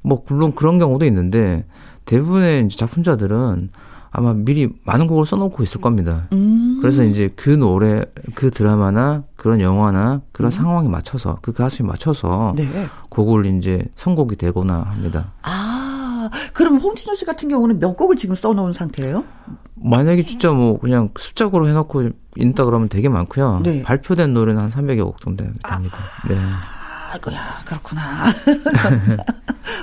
뭐 물론 그런 경우도 있는데 대부분의 이제 작품자들은 아마 미리 많은 곡을 써놓고 있을 겁니다. 음. 그래서 이제 그 노래, 그 드라마나 그런 영화나 그런 음. 상황에 맞춰서 그 가수에 맞춰서 네. 곡을 이제 선곡이 되거나 합니다. 아, 그럼 홍진영 씨 같은 경우는 몇 곡을 지금 써놓은 상태예요? 만약에 진짜 뭐 그냥 습작으로 해놓고 있다 그러면 되게 많고요. 네. 발표된 노래는 한 300여 곡 정도 됩니다. 네. 아이고야, 그렇구나. *laughs*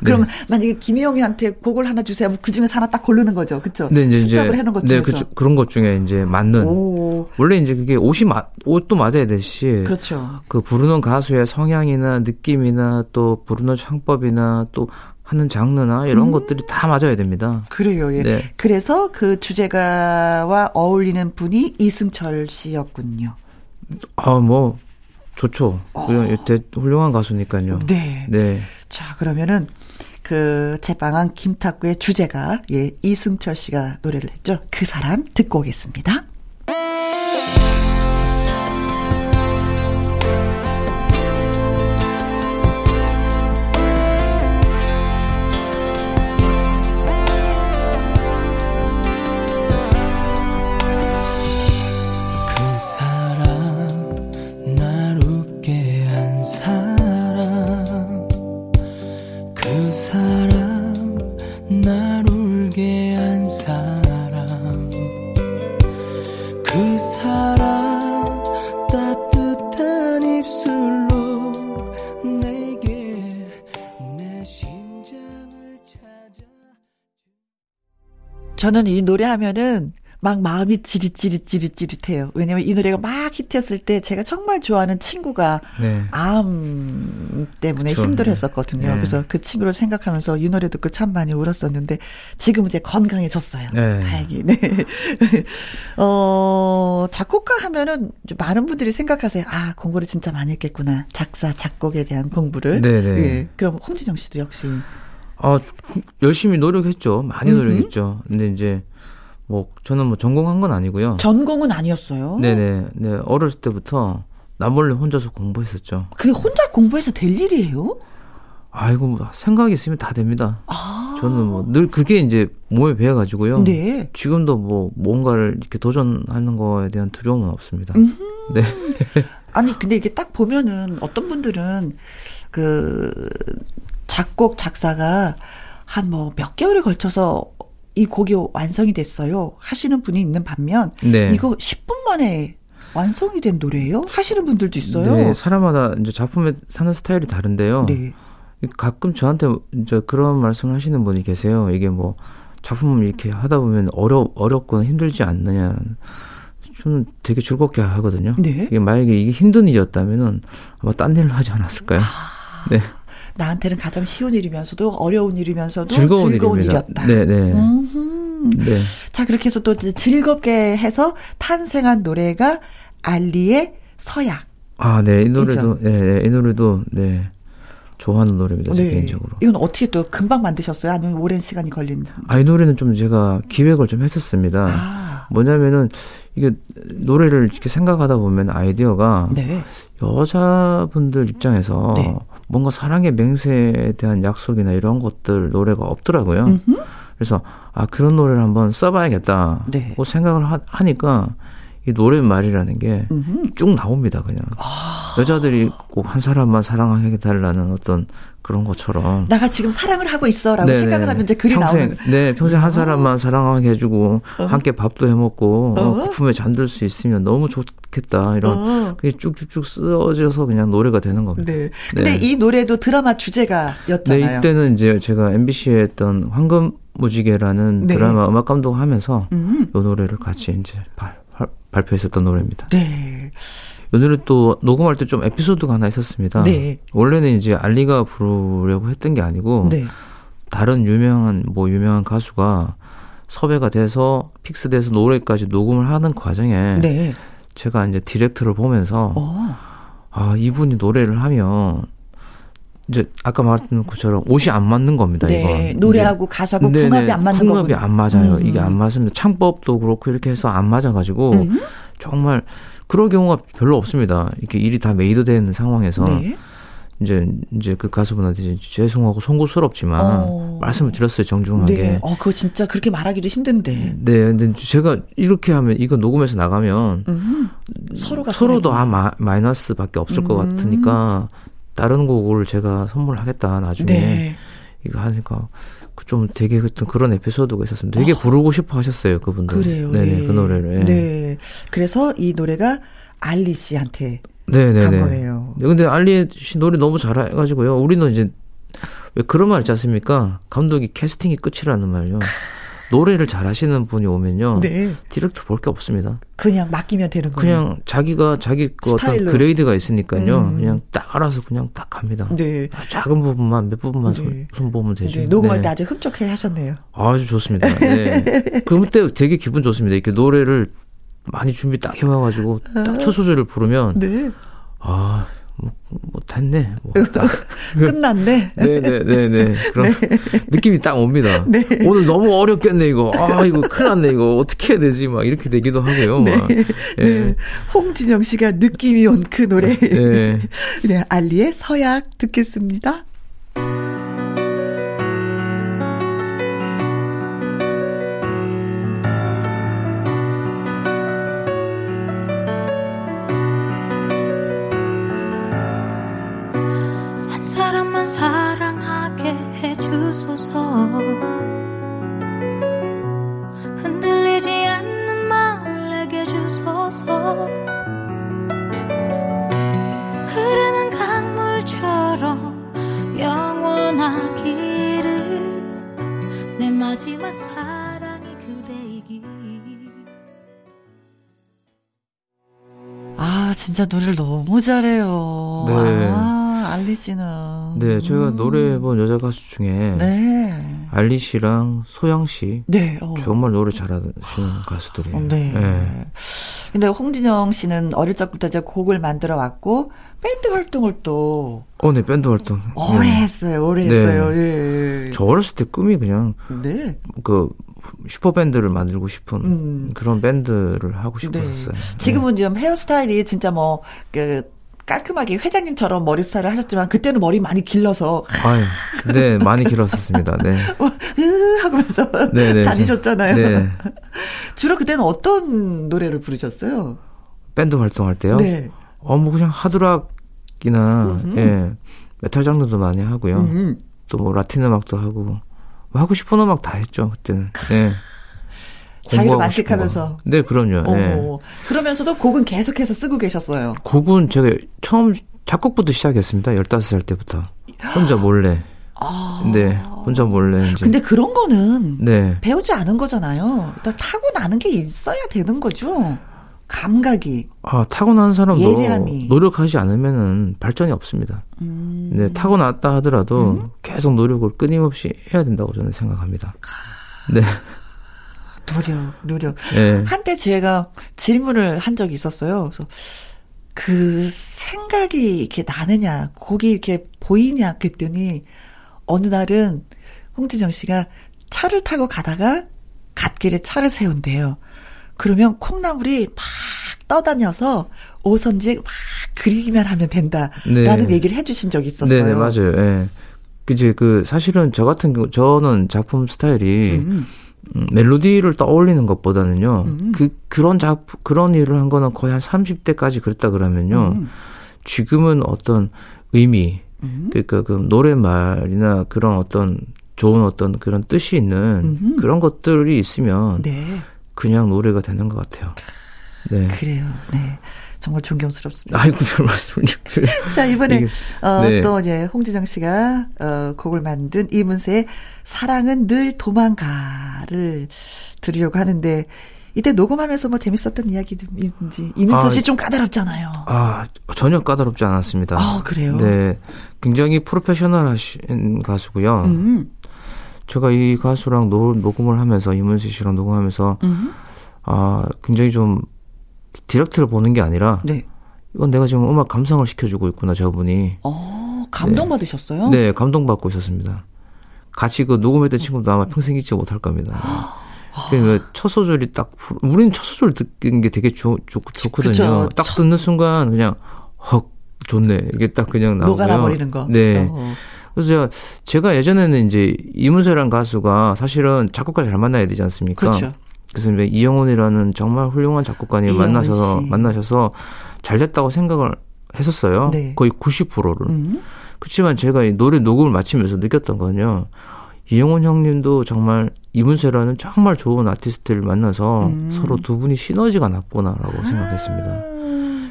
그러면 만약에 김희영이한테 곡을 하나 주세요. 그 중에서 하나 딱 고르는 거죠. 그쵸? 근데 이제 이제 해놓은 것 네, 중에서. 그, 그런 것 중에 이제 맞는 오, 원래 이제 그게 옷이 마, 옷도 맞아야 되시 그렇죠. 그 부르는 가수의 성향이나 느낌이나 또 부르는 창법이나 또 하는 장르나 이런 것들이 다 맞아야 됩니다. 그래요, 예. 네. 그래서 그 주제가와 어울리는 분이 이승철 씨였군요. 아, 뭐 좋죠. 그냥 대- 훌륭한 가수니까요. 네. 네. 자, 그러면은 그 제방한 김탁구의 주제가 예, 이승철 씨가 노래를 했죠. 그 사람 듣고 오겠습니다. 저는 이 노래 하면은 막 마음이 찌릿찌릿찌릿찌릿해요. 왜냐면 이 노래가 막 히트했을 때 제가 정말 좋아하는 친구가 네. 암 때문에 그쵸. 힘들었었거든요. 네. 그래서 그 친구를 생각하면서 이 노래 듣고 참 많이 울었었는데 지금 이제 건강해졌어요. 네. 다행히. 네. *laughs* 어, 작곡가 하면은 좀 많은 분들이 생각하세요. 아, 공부를 진짜 많이 했겠구나. 작사, 작곡에 대한 공부를. 네네. 예. 그럼 홍진영 씨도 역시. 아, 열심히 노력했죠. 많이 노력했죠. 근데 이제 뭐 저는 뭐 전공한 건 아니고요. 전공은 아니었어요. 네네. 네. 어렸을 때부터 나 몰래 혼자서 공부했었죠. 그게 혼자 공부해서 될 일이에요? 아이고, 뭐 생각 있으면 다 됩니다. 아. 저는 뭐 늘 그게 이제 몸에 배어 가지고요. 네. 지금도 뭐 뭔가를 이렇게 도전하는 거에 대한 두려움은 없습니다. 네. 아니 근데 이게 딱 보면은 어떤 분들은 그 작곡 작사가 한 뭐 몇 개월에 걸쳐서 이 곡이 완성이 됐어요 하시는 분이 있는 반면 네. 이거 10분 만에 완성이 된 노래예요 하시는 분들도 있어요. 네, 사람마다 이제 작품에 사는 스타일이 다른데요. 네. 가끔 저한테 이제 그런 말씀을 하시는 분이 계세요. 이게 뭐 작품을 이렇게 하다 보면 어려 어렵거나 힘들지 않느냐. 저는 되게 즐겁게 하거든요. 네. 이게 만약에 이게 힘든 일이었다면은 아마 딴 일을 하지 않았을까요? 아. 네. 나한테는 가장 쉬운 일이면서도 어려운 일이면서도 즐거운, 즐거운. 일이었다. 네, 네. 음흠. 네. 자 그렇게 해서 또 즐겁게 해서 탄생한 노래가 알리의 서약. 아, 네. 이 노래도 네, 네. 이 노래도 네. 좋아하는 노래입니다. 제 개인적으로. 네. 이건 어떻게 또 금방 만드셨어요? 아니면 오랜 시간이 걸린? 아, 이 노래는 좀 제가 기획을 좀 했었습니다. 아, 뭐냐면은 이게 노래를 이렇게 생각하다 보면 아이디어가 네. 여자분들 입장에서 네. 뭔가 사랑의 맹세에 대한 약속이나 이런 것들 노래가 없더라고요. 음흠. 그래서 아 그런 노래를 한번 써봐야겠다. 네. 고 생각을 하, 니까 이 노랫말이라는 게 쭉. 나옵니다. 그냥 아. 여자들이 꼭 한 사람만 사랑하게 달라는 어떤 그런 것처럼. 나가 지금 사랑을 하고 있어 라고 네네. 생각을 하면 이제 글이 평생, 나오는. 네, 평생 한 사람만 사랑하게 해주고 함께 밥도 해먹고 어, 어. 거품에 잠들 수 있으면 너무 좋겠다 이런 어. 그게 쭉쭉쭉 쓰어져서 그냥 노래가 되는 겁니다. 네. 근데 네. 이 노래도 드라마 주제가였잖아요. 네, 이때는 이제 제가 MBC에 했던 황금 무지개라는 네. 드라마 음악 감독 하면서 음. 이 노래를 같이 이제 발, 발, 발표했었던 노래입니다. 네. 이 노래 또 녹음할 때 좀 에피소드가 하나 있었습니다. 네. 원래는 이제 알리가 부르려고 했던 게 아니고 네. 다른 유명한 뭐 유명한 가수가 섭외가 돼서 픽스돼서 노래까지 녹음을 하는 과정에 네. 제가 이제 디렉터를 보면서 어. 아 이분이 노래를 하면 이제 아까 말했던 것처럼 옷이 안 맞는 겁니다. 네. 이건 노래하고 가사하고 네네, 궁합이 안 맞는 궁합이 거군요. 안 맞아요. 음. 이게 안 맞습니다. 창법도 그렇고 이렇게 해서 안 맞아가지고 음. 정말 그럴 경우가 별로 없습니다. 이렇게 일이 다 메이드되는 상황에서 네. 이제 이제 그 가수분한테 죄송하고 송구스럽지만 어. 말씀을 드렸어요 정중하게. 네. 어, 그거 진짜 그렇게 말하기도 힘든데. 네, 근데 제가 이렇게 하면 이거 녹음해서 나가면 음. 서로가 서로도. 아 마, 마이너스밖에 없을 것 음. 같으니까 다른 곡을 제가 선물하겠다 나중에 네. 이거 하니까 그좀 되게 어떤 그런 에피소드가 있었습니다. 되게 부르고 싶어 하셨어요 그분들. 아. 그래요. 네네 네. 그 노래를. 예. 네. 그래서 이 노래가 알리 씨한테 네네네. 간 거예요. 네, 근데 알리 씨 노래 너무 잘해가지고요. 우리는 이제 왜 그런 말 있지 않습니까? 감독이 캐스팅이 끝이라는 말요. 노래를 잘하시는 분이 오면요. 네. directing 볼 게 없습니다. 그냥 맡기면 되는 거예요. 그냥 자기가 자기 그 어떤 스타일로. grade가 있으니까요. 음. 그냥 딱 알아서 그냥 딱 갑니다. 네. 작은 부분만 몇 부분만 네. 손, 손 보면 되죠. 네, 녹음할 네. 때 아주 흡족해 하셨네요. 아주 좋습니다. 네. *laughs* 그때 되게 기분 좋습니다. 이렇게 노래를 많이 준비 딱 해와가지고 딱 첫 소절을 부르면 네. 아, 뭐, 뭐. 뭐 딱. *laughs* 끝났네. 네네네네. 그럼 느낌이 딱 옵니다. 네. 오늘 너무 어렵겠네, 이거. 아, 이거 큰일 났네, 이거. 어떻게 해야 되지? 막 이렇게 되기도 하고요. 막. 예. 네. 홍진영 씨가 느낌이 온 그 노래. 네. 네, 알리의 서약 듣겠습니다. 진짜 노래를 너무 잘해요. 네. 아, 알리 씨는. 네, 제가 노래해본 여자 가수 중에 네. 알리 씨랑 소영 씨 네. 어. 정말 노래 잘하시는 가수들이에요. 네. 예. 근데 홍진영 씨는 어릴 적부터 이제 곡을 만들어 왔고 밴드 활동을 또 어, 네, 밴드 활동. 오래 네. 했어요. 오래 네. 했어요. 예. 저 어렸을 때 꿈이 그냥 네. 그 슈퍼밴드를 만들고 싶은 음. 그런 밴드를 하고 네. 싶었어요. 지금은 좀 헤어스타일이 진짜 뭐, 그, 깔끔하게 회장님처럼 머리 스타일을 하셨지만, 그때는 머리 많이 길러서, 아유, 네, 많이 길었었습니다. 네. *laughs* 으 하면서 네, 네. 다니셨잖아요. 네. *laughs* 주로 그때는 어떤 노래를 부르셨어요? 밴드 활동할 때요. 네. 어, 뭐 그냥 하드락이나, 예, 메탈 장르도 많이 하고요. 음. 또뭐 라틴 음악도 하고, 뭐 하고 싶은 음악 다 했죠, 그때는. 네. 자유를 만끽하면서. 거. 네, 그럼요. 네. 어, 그러면서도 곡은 계속해서 쓰고 계셨어요. 곡은 제가 처음 작곡부터 시작했습니다. 15살 때부터. 혼자 몰래. 네, 혼자 몰래 이제. 아. 근데 그런 거는 네. 배우지 않은 거잖아요. 또 타고나는 게 있어야 되는 거죠. 감각이. 아, 타고난 사람도 예리함이. 노력하지 않으면은 발전이 없습니다. 음. 네, 타고났다 하더라도 계속 노력을 끊임없이 해야 된다고 저는 생각합니다. 네. 노력, 노력. 네. 한때 제가 질문을 한 적이 있었어요. 그래서 그 생각이 이렇게 나느냐, 곡이 이렇게 보이냐 그랬더니 어느 날은 홍진영 씨가 차를 타고 가다가 갓길에 차를 세운대요. 그러면 콩나물이 막 떠다녀서 오선지에 막 그리기만 하면 된다라는 네. 얘기를 해주신 적이 있었어요. 네, 네, 맞아요. 예. 그제 그 사실은 저 같은 경우 저는 작품 스타일이 음, 음, 멜로디를 떠올리는 것보다는요. 음. 그 그런 작품 그런 일을 한 거는 거의 한 30대까지 그랬다 그러면요. 음. 지금은 어떤 의미 음. 그러니까 그 노랫말이나 그런 어떤 좋은 어떤 그런 뜻이 있는 음흠. 그런 것들이 있으면 네, 그냥 노래가 되는 것 같아요. 네. 그래요. 네, 정말 존경스럽습니다. 아이고 별 말씀을 좀. 자, 이번에, 이게- 어, 네. 또 이제 홍진영 씨가, 어, 곡을 만든 이문세의 사랑은 늘 도망가를 들으려고 하는데, 이때 녹음하면서 뭐 재밌었던 이야기든지, 이문세 아, 씨좀 까다롭잖아요. 아 전혀 까다롭지 않았습니다. 아, 그래요? 네, 굉장히 프로페셔널 하신 가수고요. 음, 제가 이 가수랑 노, 녹음을 하면서 이문세 씨랑 녹음하면서 음, 아 굉장히 좀 디렉트를 보는 게 아니라 네. 이건 내가 지금 음악 감상을 시켜주고 있구나 저분이 어, 감동받으셨어요? 네 감동 받고 있었습니다. 같이 그 녹음했던 친구도 아마 평생 잊지 못할 겁니다. *gasps* 그첫 소절이 딱 부- 우리는 첫 소절 듣는 게 되게 좋, 좋, 좋거든요. 그쵸. 딱 듣는 순간 그냥 헉 좋네. 이게 딱 그냥 나오고요. 녹아나 버리는 거. 네. 어. 그래서 제가, 제가 예전에는 이제 이문세라는 가수가 사실은 작곡가 잘 만나야 되지 않습니까? 그렇죠. 그래서 이영훈이라는 정말 훌륭한 작곡가님 만나셔서 씨. 만나셔서 잘 됐다고 생각을 했었어요. 네. 거의 90%를. 음. 그렇지만 제가 이 노래 녹음을 마치면서 느꼈던 건요. 이영훈 형님도 정말 이문세라는 정말 좋은 아티스트를 만나서 음. 서로 두 분이 시너지가 났구나라고 아. 생각했습니다.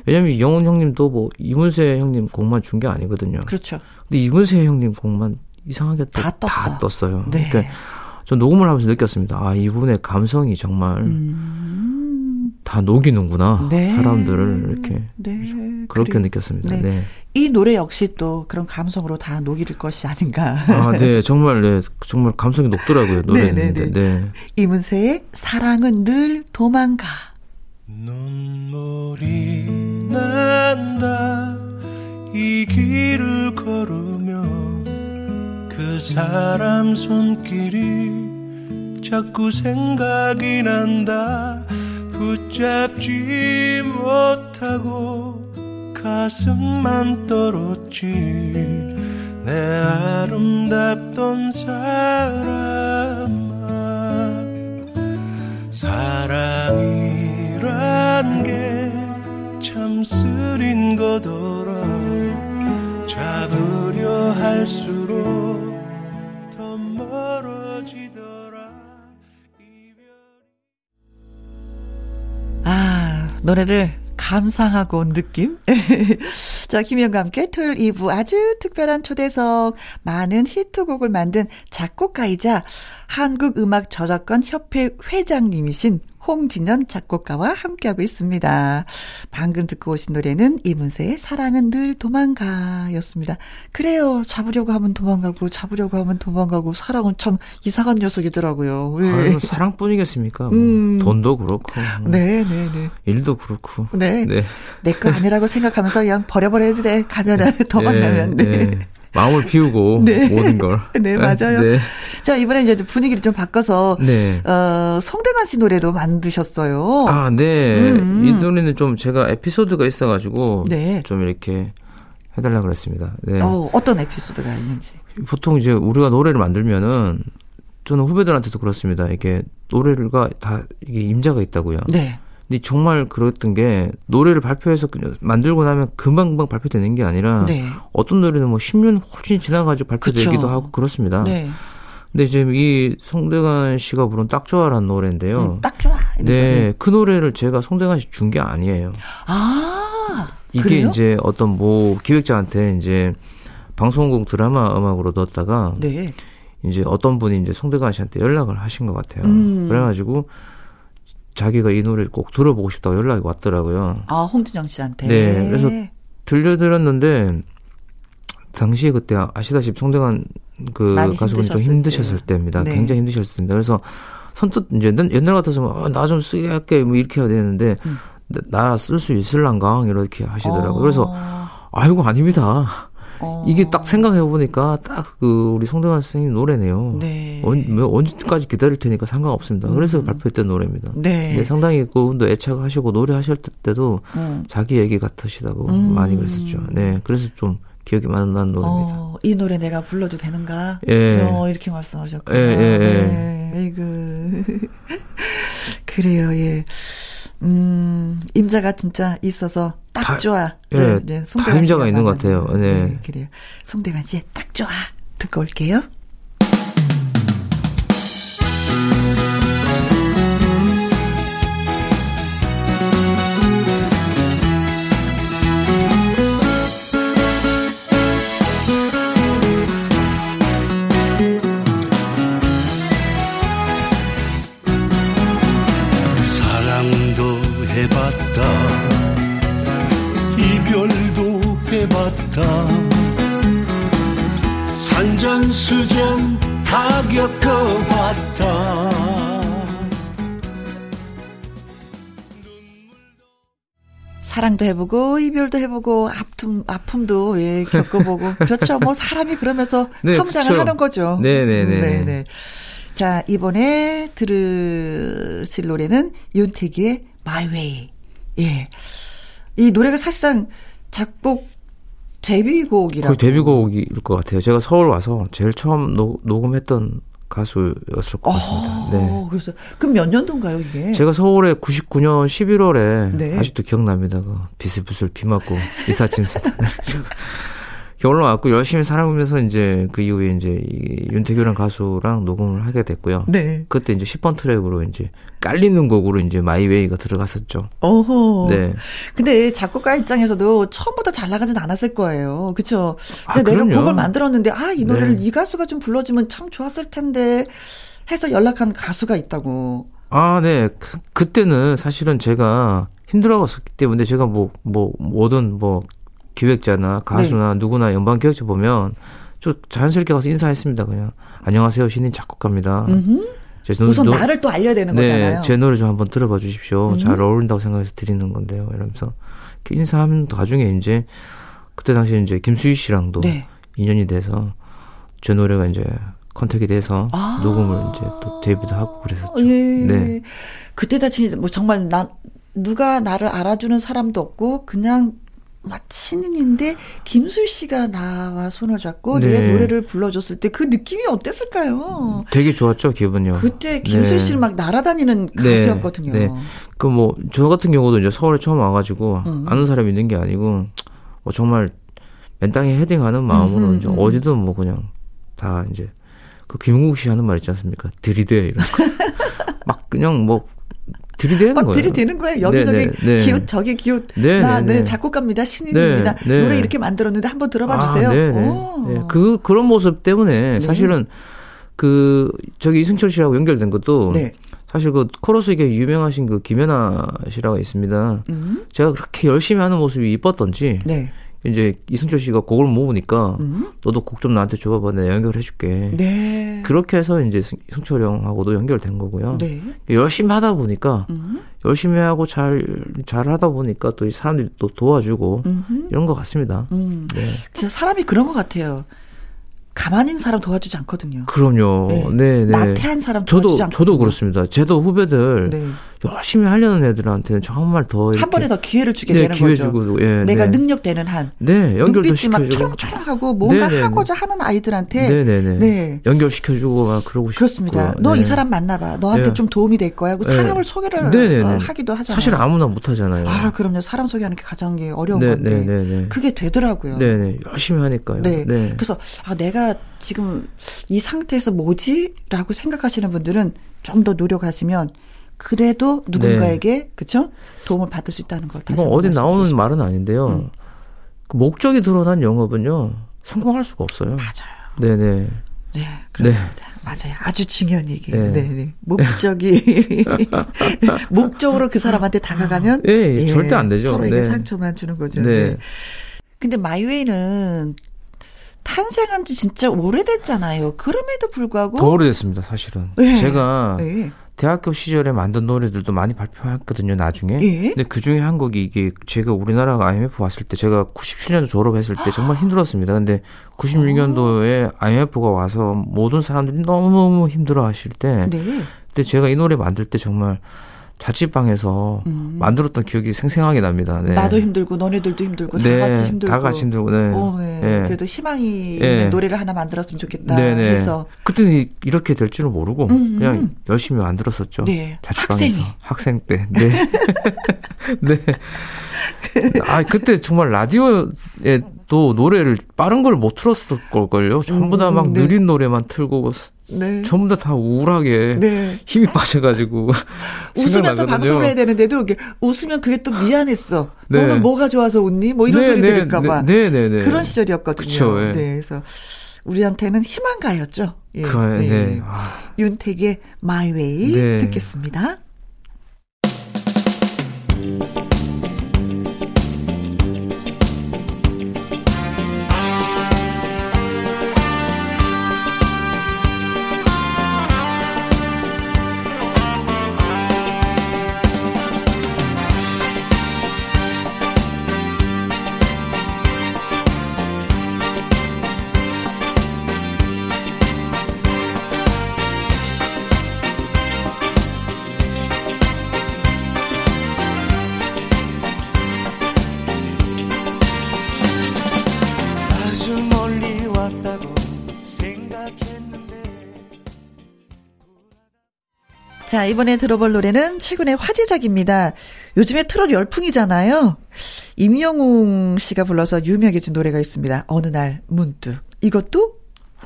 왜냐면 이영훈 형님도 뭐 이문세 형님 곡만 준 게 아니거든요. 그렇죠. 근데 이문세 형님 곡만 이상하게 또다 다, 떴어. 떴어요. 네. 그러니까 저 녹음을 하면서 느꼈습니다. 아 이분의 감성이 정말 음. 다 녹이는구나 네. 사람들을 이렇게 네. 그렇게 그래. 느꼈습니다. 네. 네. 이 노래 역시 또 그런 감성으로 다 녹일 것이 아닌가. 아, 네, 정말 네, 정말 감성이 녹더라고요 노래는. 네, 네, 네, 네. 이문세의 사랑은 늘 도망가. 눈물이 난다 이 길을 걸으며 그 사람 손길이 자꾸 생각이 난다. 붙잡지 못하고 가슴만 떨었지. 내 아름답던 사람아 사랑이란 게 참 쓰린 거더라. 잡으려 할수록 아, 노래를 감상하고 온 느낌? *laughs* 자, 김현과 함께 토요일 2부 아주 특별한 초대석, 많은 히트곡을 만든 작곡가이자 한국음악 저작권 협회 회장님이신 홍진현 작곡가와 함께하고 있습니다. 방금 듣고 오신 노래는 이문세의 사랑은 늘 도망가 였습니다. 그래요. 잡으려고 하면 도망가고, 잡으려고 하면 도망가고, 사랑은 참 이상한 녀석이더라고요. 왜? 아유, 사랑뿐이겠습니까? 뭐. 음. 돈도 그렇고 뭐 네, 네, 네. 일도 그렇고. 네. 네. 내 거 아니라고 생각하면서 그냥 버려버려야지 돼. 가면은 도망가면. 네. 네, 네. 마음을 비우고 *laughs* 네. 모든 걸. 네, 맞아요. 네. 자, 이번에 이제 분위기를 좀 바꿔서, 네. 어, 송대관 씨 노래도 만드셨어요. 아, 네. 음. 이 노래는 좀 제가 에피소드가 있어 가지고 네. 좀 이렇게 해 달라 그랬습니다. 네. 어, 어떤 에피소드가 있는지. 보통 이제 우리가 노래를 만들면은 저는 후배들한테도 그렇습니다. 이게 노래가 다 이게 임자가 있다고요. 네. 근데 정말 그랬던 게 노래를 발표해서 그냥 만들고 나면 금방금방 발표되는 게 아니라 네. 어떤 노래는 뭐 10년 훨씬 지나가지고 발표되기도 그쵸. 하고 그렇습니다. 네. 근데 지금 이 송대관 씨가 부른 딱 좋아라는 노래인데요. 음, 딱 좋아. 네, 그 노래를 제가 송대관 씨 준 게 아니에요. 아, 이게 그래요? 이제 어떤 뭐 기획자한테 이제 방송국 드라마 음악으로 넣었다가 네. 이제 어떤 분이 이제 송대관 씨한테 연락을 하신 것 같아요. 음. 그래가지고 자기가 이 노래를 꼭 들어보고 싶다고 연락이 왔더라고요. 아, 홍진영 씨한테. 네, 그래서 들려드렸는데 당시에 그때 아시다시피 송대관 그 가수분이 좀 힘드셨을 때. 때입니다. 네. 굉장히 힘드셨을 때인데 그래서 선뜻 이제 옛날- 옛날 같아서 나좀 쓰게 할게 뭐 이렇게 해야 되는데 음. 나쓸 수 있을랑가 이렇게 하시더라고요. 어, 그래서 아이고 아닙니다. 어. 이게 딱 생각해 보니까 딱 그 우리 송대관 선생님 노래네요. 네. 언, 뭐 언제까지 기다릴 테니까 상관없습니다. 그래서 음. 발표했던 노래입니다. 네. 네, 상당히 그분도 애착하시고 노래하실 때도 음. 자기 얘기 같으시다고 음. 많이 그랬었죠. 네, 그래서 좀 기억이 많이 나는 노래입니다. 어, 이 노래 내가 불러도 되는가? 예. 어, 이렇게 말씀하셨구나. 예, 예, 예. 네, 아이고. *laughs* 그래요, 예. 음, 임자가 진짜 있어서 딱 다- 좋아. 예, 네, 네, 다 임자가 있는 것 같아요. 노래. 네. 그래요. 송대관 씨의 딱 좋아. 듣고 올게요. 해봤다 산전수전 다 겪어봤다 사랑도 해보고, 이별도 해보고, 아픔, 아픔도, 예, 겪어보고. *laughs* 그렇죠. 뭐, 사람이 그러면서 네, 성장을 그쵸. 하는 거죠. 네네네. 음, 네네. 자, 이번에 들으실 노래는 윤태기의 My Way. 예. 이 노래가 사실상 작곡 데뷔곡이라고. 거의 데뷔곡일 것 같아요. 제가 서울 와서 제일 처음 노, 녹음했던 가수였을 것 같습니다. 네. 어, 그래서 그럼 몇 년도인가요 이게? 제가 서울에 99년 11월에 네. 아직도 기억납니다. 그 비슬비슬 비 맞고 이삿짐 세 *laughs* *laughs* 다. 올라왔고 열심히 살아가면서 이제 그 이후에 이제 이 윤태규라는 가수랑 녹음을 하게 됐고요. 네. 그때 이제 10번 트랙으로 이제 깔리는 곡으로 이제 마이웨이가 들어갔었죠. 어허. 네. 근데 작곡가 입장에서도 처음부터 잘 나가진 않았을 거예요. 그쵸? 아, 내가 그럼요. 곡을 만들었는데, 아, 이 노래를 네. 이 가수가 좀 불러주면 참 좋았을 텐데, 해서 연락한 가수가 있다고. 아, 네. 그, 그때는 사실은 제가 힘들어갔었기 때문에 제가 뭐, 뭐, 뭐든 뭐, 기획자나 가수나 누구나 연방 기획자 보면 좀 자연스럽게 가서 인사했습니다. 그냥. 안녕하세요. 신인 작곡가입니다. 음흠. 제 노- 우선 노- 나를 또 알려야 되는 네, 거잖아요. 제 노래 좀 한번 들어봐 주십시오. 음. 잘 어울린다고 생각해서 드리는 건데요. 이러면서 인사하면 나중에 이제 그때 당시에 이제 김수희 씨랑도 네. 인연이 돼서 제 노래가 이제 contact이 돼서 아. 녹음을 이제 또 데뷔도 하고 그랬었죠. 어, 예. 네. 그때 다 진짜 뭐 정말 나, 누가 나를 알아주는 사람도 없고, 그냥 막 신인인데, 김술 씨가 나와 손을 잡고 내 네. 노래를 불러줬을 때 그 느낌이 어땠을까요? 되게 좋았죠, 기분요. 그때 김술 네. 씨는 막 날아다니는 네, 가수였거든요. 네. 그 뭐 저 같은 경우도 이제 서울에 처음 와가지고 음. 아는 사람이 있는 게 아니고 뭐 정말 맨 땅에 헤딩하는 마음으로 음흠, 이제 음. 어디든 뭐 그냥 다 이제 그 김국국 씨 하는 말 있지 않습니까? 들이대 이런 거. *laughs* 막 그냥 뭐 들이대는 막 거예요. 들이대는 거예요. 여기저기 네, 네, 네. 기웃 저기 기웃 네, 나 네, 네, 네. 작곡가입니다. 신인입니다. 노래 이렇게 만들었는데 한번 들어봐 주세요. 아. 오. 네. 그 그런 모습 때문에 네. 사실은 그 저기 이승철 씨하고 연결된 것도 네. 사실 그 코러스계 유명하신 그 김연아 씨라고 있습니다. 음. 제가 그렇게 열심히 하는 모습이 이뻤던지 네. 이제 이승철 씨가 곡을 모으니까 음. 너도 곡 좀 나한테 줘봐봐 내가 연결해 줄게. 네. 그렇게 해서 이제 승- 승철 형하고도 연결된 거고요. 네. 열심히 하다 보니까 음. 열심히 하고 잘 잘 하다 보니까 또 이 사람들이 또 도와주고 음흠. 이런 것 같습니다. 음. 네. 진짜 사람이 그런 것 같아요. 가만히 있는 사람 도와주지 않거든요. 그럼요. 네, 네. 나태한 사람 저도 도와주지 않거든요. 저도 그렇습니다. 제도 후배들 네. 열심히 하려는 애들한테는 정말 더 한 번에 더 기회를 주게 네, 되는 기회 거죠. 주고 예, 내가 네. 능력되는 한 네, 연결도 눈빛이 막 시켜주고 초롱초롱하고 뭔가 네, 네, 하고자 하는 아이들한테 네, 네, 네. 네. 연결시켜주고 막 그러고 그렇습니다. 너이 네. 사람 만나봐. 너한테 네. 좀 도움이 될 거야. 그 네. 사람을 소개를 네, 네, 네. 어, 하기도 하잖아요. 사실 아무나 못 하잖아요. 아, 그럼요. 사람 소개하는 게 가장 게 어려운 네, 건데. 네, 네, 네. 그게 되더라고요. 네, 네. 열심히 하니까요. 네. 네. 그래서 아 내가 지금 이 상태에서 뭐지라고 생각하시는 분들은 좀 더 노력하시면 그래도 누군가에게 그쵸 도움을 받을 수 있다는 걸 다시 네. 이건 어디 나오는 말은 아닌데요. 음. 그 목적이 드러난 영업은요 성공할 수가 없어요. 맞아요. 네, 네. 네, 그렇습니다. 맞아요. 아주 중요한 얘기예요. 네. 네, 네. 목적이 *laughs* *laughs* 목적으로 그 사람한테 다가가면 예, 절대 안 되죠. 서로에게 네. 상처만 주는 거죠. 네. 네. 근데 마이웨이는 탄생한 지 진짜 오래됐잖아요. 그럼에도 불구하고 더 오래됐습니다, 사실은. 네. 제가 네. 대학교 시절에 만든 노래들도 많이 발표했거든요, 나중에. 예. 근데 그 중에 한 곡이 이게 제가 우리나라가 IMF 왔을 때 제가 97년도 졸업했을 때 정말 힘들었습니다. 근데 96년도에 IMF가 와서 모든 사람들이 너무너무 힘들어 하실 때 네. 그때 제가 이 노래 만들 때 정말 자취방에서 음. 만들었던 기억이 생생하게 납니다. 네. 나도 힘들고 너네들도 힘들고 다 네, 같이 힘들고 다 같이 힘들고, 네. 어, 네. 네. 그래도 희망이 네. 있는 노래를 하나 만들었으면 좋겠다 네네. 해서 그때는 이- 이렇게 될 줄은 모르고 음, 그냥 음. 열심히 만들었었죠. 네. 자취방에서 학생이. 학생 때. 네. *laughs* 네. *laughs* 아 그때 정말 라디오에 또 노래를 빠른 걸 못 틀었을 걸걸요. 전부 다막 음, 네. 느린 노래만 틀고 네. 전부 다 다 우울하게 네. 힘이 빠져가지고 *laughs* 웃으면서. 방송을 해야 되는데도 웃으면 그게 또 미안했어. 네. 너는 뭐가 좋아서 웃니? 뭐 이런 네, 소리 네, 들을까봐. 네, 네, 네. 그런 시절이었거든요. 그쵸, 예. 네, 그래서 우리한테는 희망가였죠. 예, 그, 네. 네. 아, 윤택의 My Way 네. 듣겠습니다. 자, 이번에 들어볼 노래는 최근의 화제작입니다. 요즘에 트롯 열풍이잖아요. 임영웅 씨가 불러서 유명해진 노래가 있습니다. 어느 날 문득. 이것도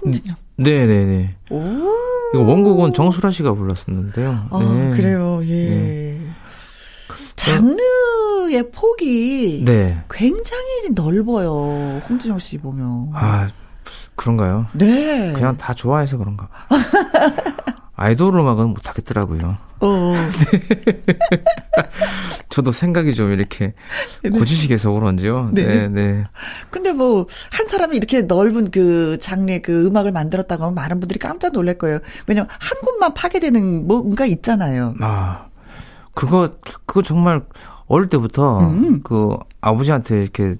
홍진영. 네 네 네. 오. 이거 원곡은 정수라 씨가 불렀었는데요. 아, 네. 그래요. 예. 장르의 폭이 네. 굉장히 넓어요. 홍진영 씨 보면. 아, 그런가요? 네. 그냥 다 좋아해서 그런가. *laughs* 봐. 아이돌 음악은 못하겠더라고요. 어. *laughs* 저도 생각이 좀 이렇게 고지식해서 그런지요. 네. 네, 네. 근데 뭐 한 사람이 이렇게 넓은 그 장르의 그 음악을 만들었다고 하면 많은 분들이 깜짝 놀랄 거예요. 왜냐면 한 곳만 파괴되는 뭔가 있잖아요. 아, 그거, 그거 정말 어릴 때부터 음. 그 아버지한테 이렇게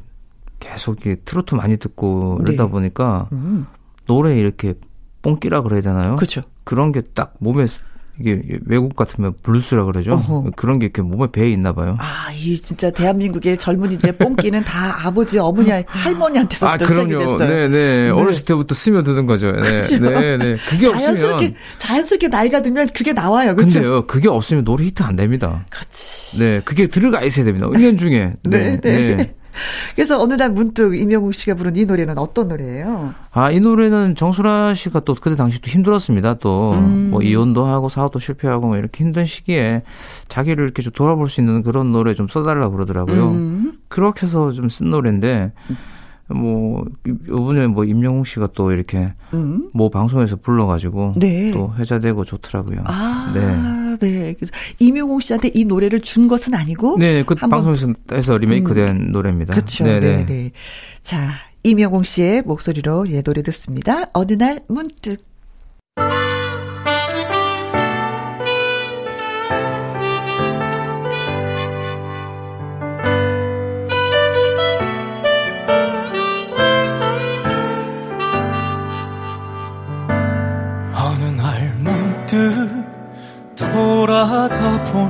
계속 이렇게 트로트 많이 듣고 이러다 네. 보니까 음. 노래 이렇게 뽕끼라 그래야 되나요? 그렇죠. 그런 게 딱 몸에 스- 이게 외국 같으면 블루스라 그러죠. 어허. 그런 게 이렇게 몸에 배어 있나 봐요. 아, 이 진짜 대한민국의 젊은이들의 뽕기는 다 아버지, 어머니, 할머니한테서부터 아, 시작이 그럼요. 됐어요. 네, 네. 네. 어렸을 때부터 스며드는 거죠. 네, 그렇죠. 네, 네. 그게 자연스럽게 없으면 자연스럽게 나이가 들면 그게 나와요. 그렇죠? 근데요, 그게 없으면 노래 히트 안 됩니다. 그렇지. 네, 그게 들어가 있어야 됩니다. 은연 중에. 네, 네. 그래서 어느 날 문득 임영웅 씨가 부른 이 노래는 어떤 노래예요? 아, 이 노래는 정수라 씨가 또 그때 당시 또 힘들었습니다. 또, 음. 뭐, 이혼도 하고 사업도 실패하고 뭐 이렇게 힘든 시기에 자기를 이렇게 좀 돌아볼 수 있는 그런 노래 좀 써달라고 그러더라고요. 음. 그렇게 해서 좀 쓴 노래인데, 뭐, 요번에 뭐, 임영웅 씨가 또 이렇게 음. 뭐 방송에서 불러가지고 네. 또 회자되고 좋더라고요. 아, 네. 네. 그래서 임영웅 씨한테 이 노래를 준 것은 아니고 네, 그 방송에서 해서 리메이크된 노래입니다. 그렇죠. 네, 네, 네. 네. 자, 임영웅 씨의 목소리로 예 노래 듣습니다. 어느 날 문득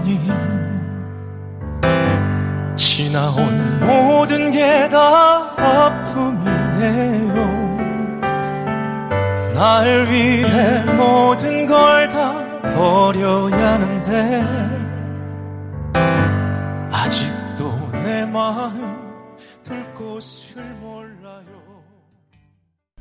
보니 지나온 모든 게 다 아픔이네요. 날 위해 모든 걸 다 버려야 하는데 아직도 내 마음 둘 곳을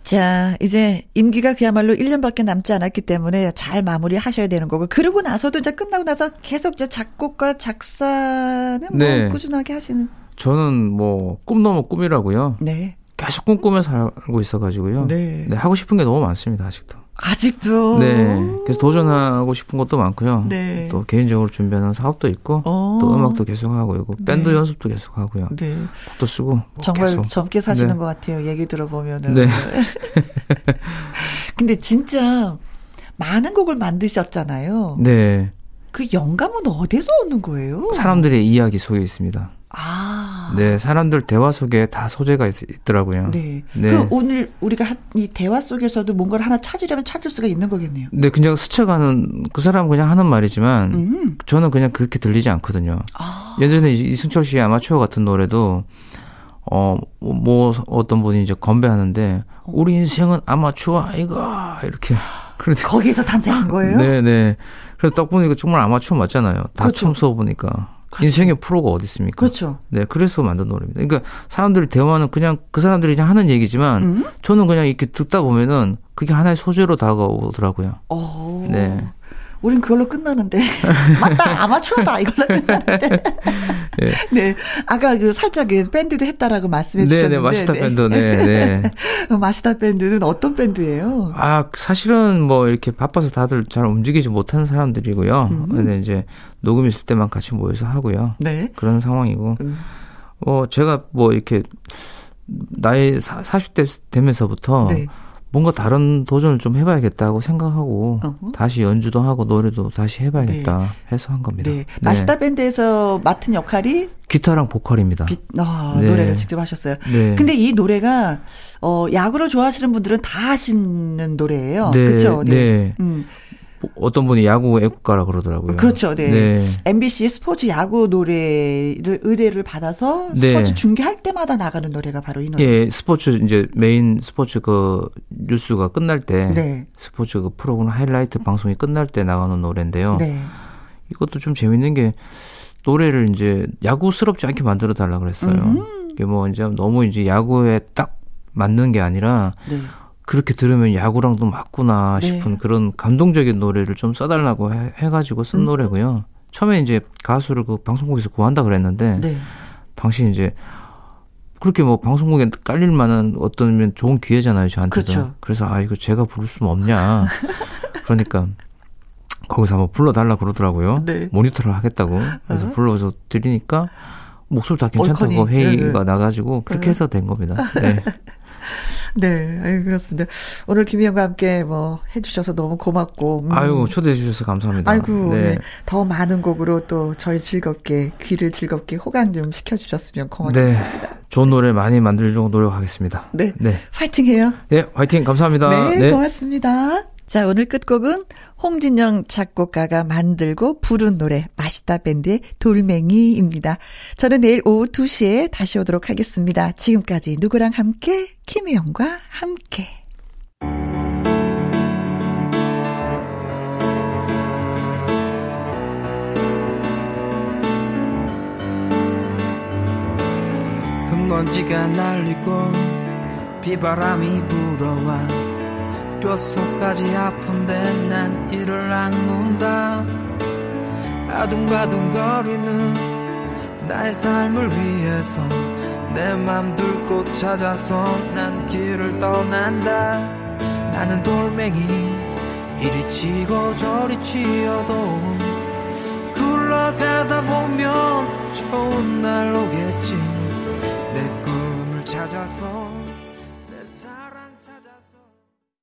자, 이제 임기가 그야말로 1년밖에 남지 않았기 때문에 잘 마무리 하셔야 되는 거고, 그러고 나서도 이제 끝나고 나서 계속 이제 작곡과 작사는 뭐 네. 꾸준하게 하시는. 저는 뭐, 꿈 넘어 꿈이라고요. 네. 계속 꿈꾸면서 살고 있어 가지고요. 네. 하고 싶은 게 너무 많습니다, 아직도. 아직도. 네. 그래서 도전하고 싶은 것도 많고요. 네. 또 개인적으로 준비하는 사업도 있고, 어. 또 음악도 계속 하고 있고, 밴드 네. 연습도 계속 하고요. 네. 곡도 쓰고. 뭐 정말 계속. 젊게 사시는 네. 것 같아요. 얘기 들어보면은. 네. *laughs* 근데 진짜 많은 곡을 만드셨잖아요. 네. 그 영감은 어디서 얻는 거예요? 사람들의 이야기 속에 있습니다. 아. 네, 사람들 대화 속에 다 소재가 있, 더라고요 네. 네. 그 오늘 우리가 한- 이 대화 속에서도 뭔가를 하나 찾으려면 찾을 수가 있는 거겠네요. 네, 그냥 스쳐가는 그 사람은 그냥 하는 말이지만 음. 저는 그냥 그렇게 들리지 않거든요. 아. 예전에 이- 이승철 씨의 아마추어 같은 노래도 어, 뭐 어떤 분이 이제 건배하는데 우리 인생은 아마추어 아이가 이렇게 그런데 거기에서 탄생한 거예요? 네, 네. 그래서 딱 보니까 정말 아마추어 맞잖아요. 다 그렇죠. 처음 써보니까 인생의 프로가 어디 있습니까? 그렇죠. 네, 그래서 만든 노래입니다. 그러니까 사람들이 대화는 그냥 그 사람들이 그냥 하는 얘기지만 음? 저는 그냥 이렇게 듣다 보면은 그게 하나의 소재로 다가오더라고요. 어. 네. 우린 그걸로 끝나는데. *laughs* 맞다, 아마추어다, 이걸로 끝나는데. *laughs* 네. *laughs* 네. 아까 그 살짝 그 밴드도 했다라고 말씀해 네, 주셨는데. 네, 마시다 밴드, 네, 네. *laughs* 마시다 밴드는 어떤 밴드예요? 아, 사실은 뭐 이렇게 바빠서 다들 잘 움직이지 못하는 사람들이고요. 음. 근데 이제 녹음 있을 때만 같이 모여서 하고요. 네. 그런 상황이고. 음. 어, 제가 뭐 이렇게 나이 40대 되면서부터 네. 뭔가 다른 도전을 좀 해봐야겠다고 생각하고 어허. 다시 연주도 하고 노래도 다시 해봐야겠다 해서 한 겁니다. 네. 마시다 밴드에서 맡은 역할이 기타랑 보컬입니다. 비- 아, 네. 노래를 직접 하셨어요. 네. 근데 이 노래가 어 야구를 좋아하시는 분들은 다 하시는 노래예요. 네, 그렇죠? 네. 음. 뭐 어떤 분이 야구 애국가라 그러더라고요. 그렇죠. 네. 네. MBC 스포츠 야구 노래를 의뢰를 받아서 네. 스포츠 중계할 때마다 나가는 노래가 바로 이 노래. 예, 스포츠 이제 메인 스포츠 그 뉴스가 끝날 때 네. 스포츠 그 프로그램 하이라이트 방송이 끝날 때 나가는 노래인데요. 네. 이것도 좀 재밌는 게 노래를 이제 야구스럽지 않게 만들어 달라 그랬어요. 음. 이게 뭐 이제 너무 이제 야구에 딱 맞는 게 아니라 네. 그렇게 들으면 야구랑도 맞구나 네. 싶은 그런 감동적인 노래를 좀 써달라고 해, 해가지고 쓴 음. 노래고요. 처음에 이제 가수를 그 방송국에서 구한다 그랬는데 네. 당시 이제 그렇게 뭐 방송국에 깔릴 만한 어떤 좋은 기회잖아요 저한테도. 그렇죠. 그래서 아 이거 제가 부를 수는 없냐. 그러니까 거기서 한번 불러달라 그러더라고요. 네. 모니터를 하겠다고. 그래서 어. 불러서 드리니까 목소리 다 괜찮다고. 회의가 네, 네. 나가지고 그렇게 어. 해서 된 겁니다. 네. *laughs* 네, 아유, 그렇습니다. 오늘 김희영과 함께 뭐 해주셔서 너무 고맙고. 음. 아유 초대해 주셔서 감사합니다. 아이고, 네. 네. 더 많은 곡으로 또 저희 즐겁게, 귀를 즐겁게 호강 좀 시켜주셨으면 고맙겠습니다. 네. 좋은 노래 많이 만들려고 노력하겠습니다. 네. 네. 파이팅 해요. 네, 화이팅 감사합니다. 네, 고맙습니다. 자, 오늘 끝곡은 홍진영 작곡가가 만들고 부른 노래 마시다 밴드의 돌멩이입니다. 저는 내일 오후 2시에 다시 오도록 하겠습니다. 지금까지 누구랑 함께 김혜영과 함께. 흙먼지가 날리고 비바람이 불어와 뼛속까지 아픈데 난 이를 악문다. 아둥바둥거리는 나의 삶을 위해서 내 맘 들곳 찾아서 난 길을 떠난다. 나는 돌멩이 이리 치고 저리 치어도 굴러가다 보면 좋은 날 오겠지. 내 꿈을 찾아서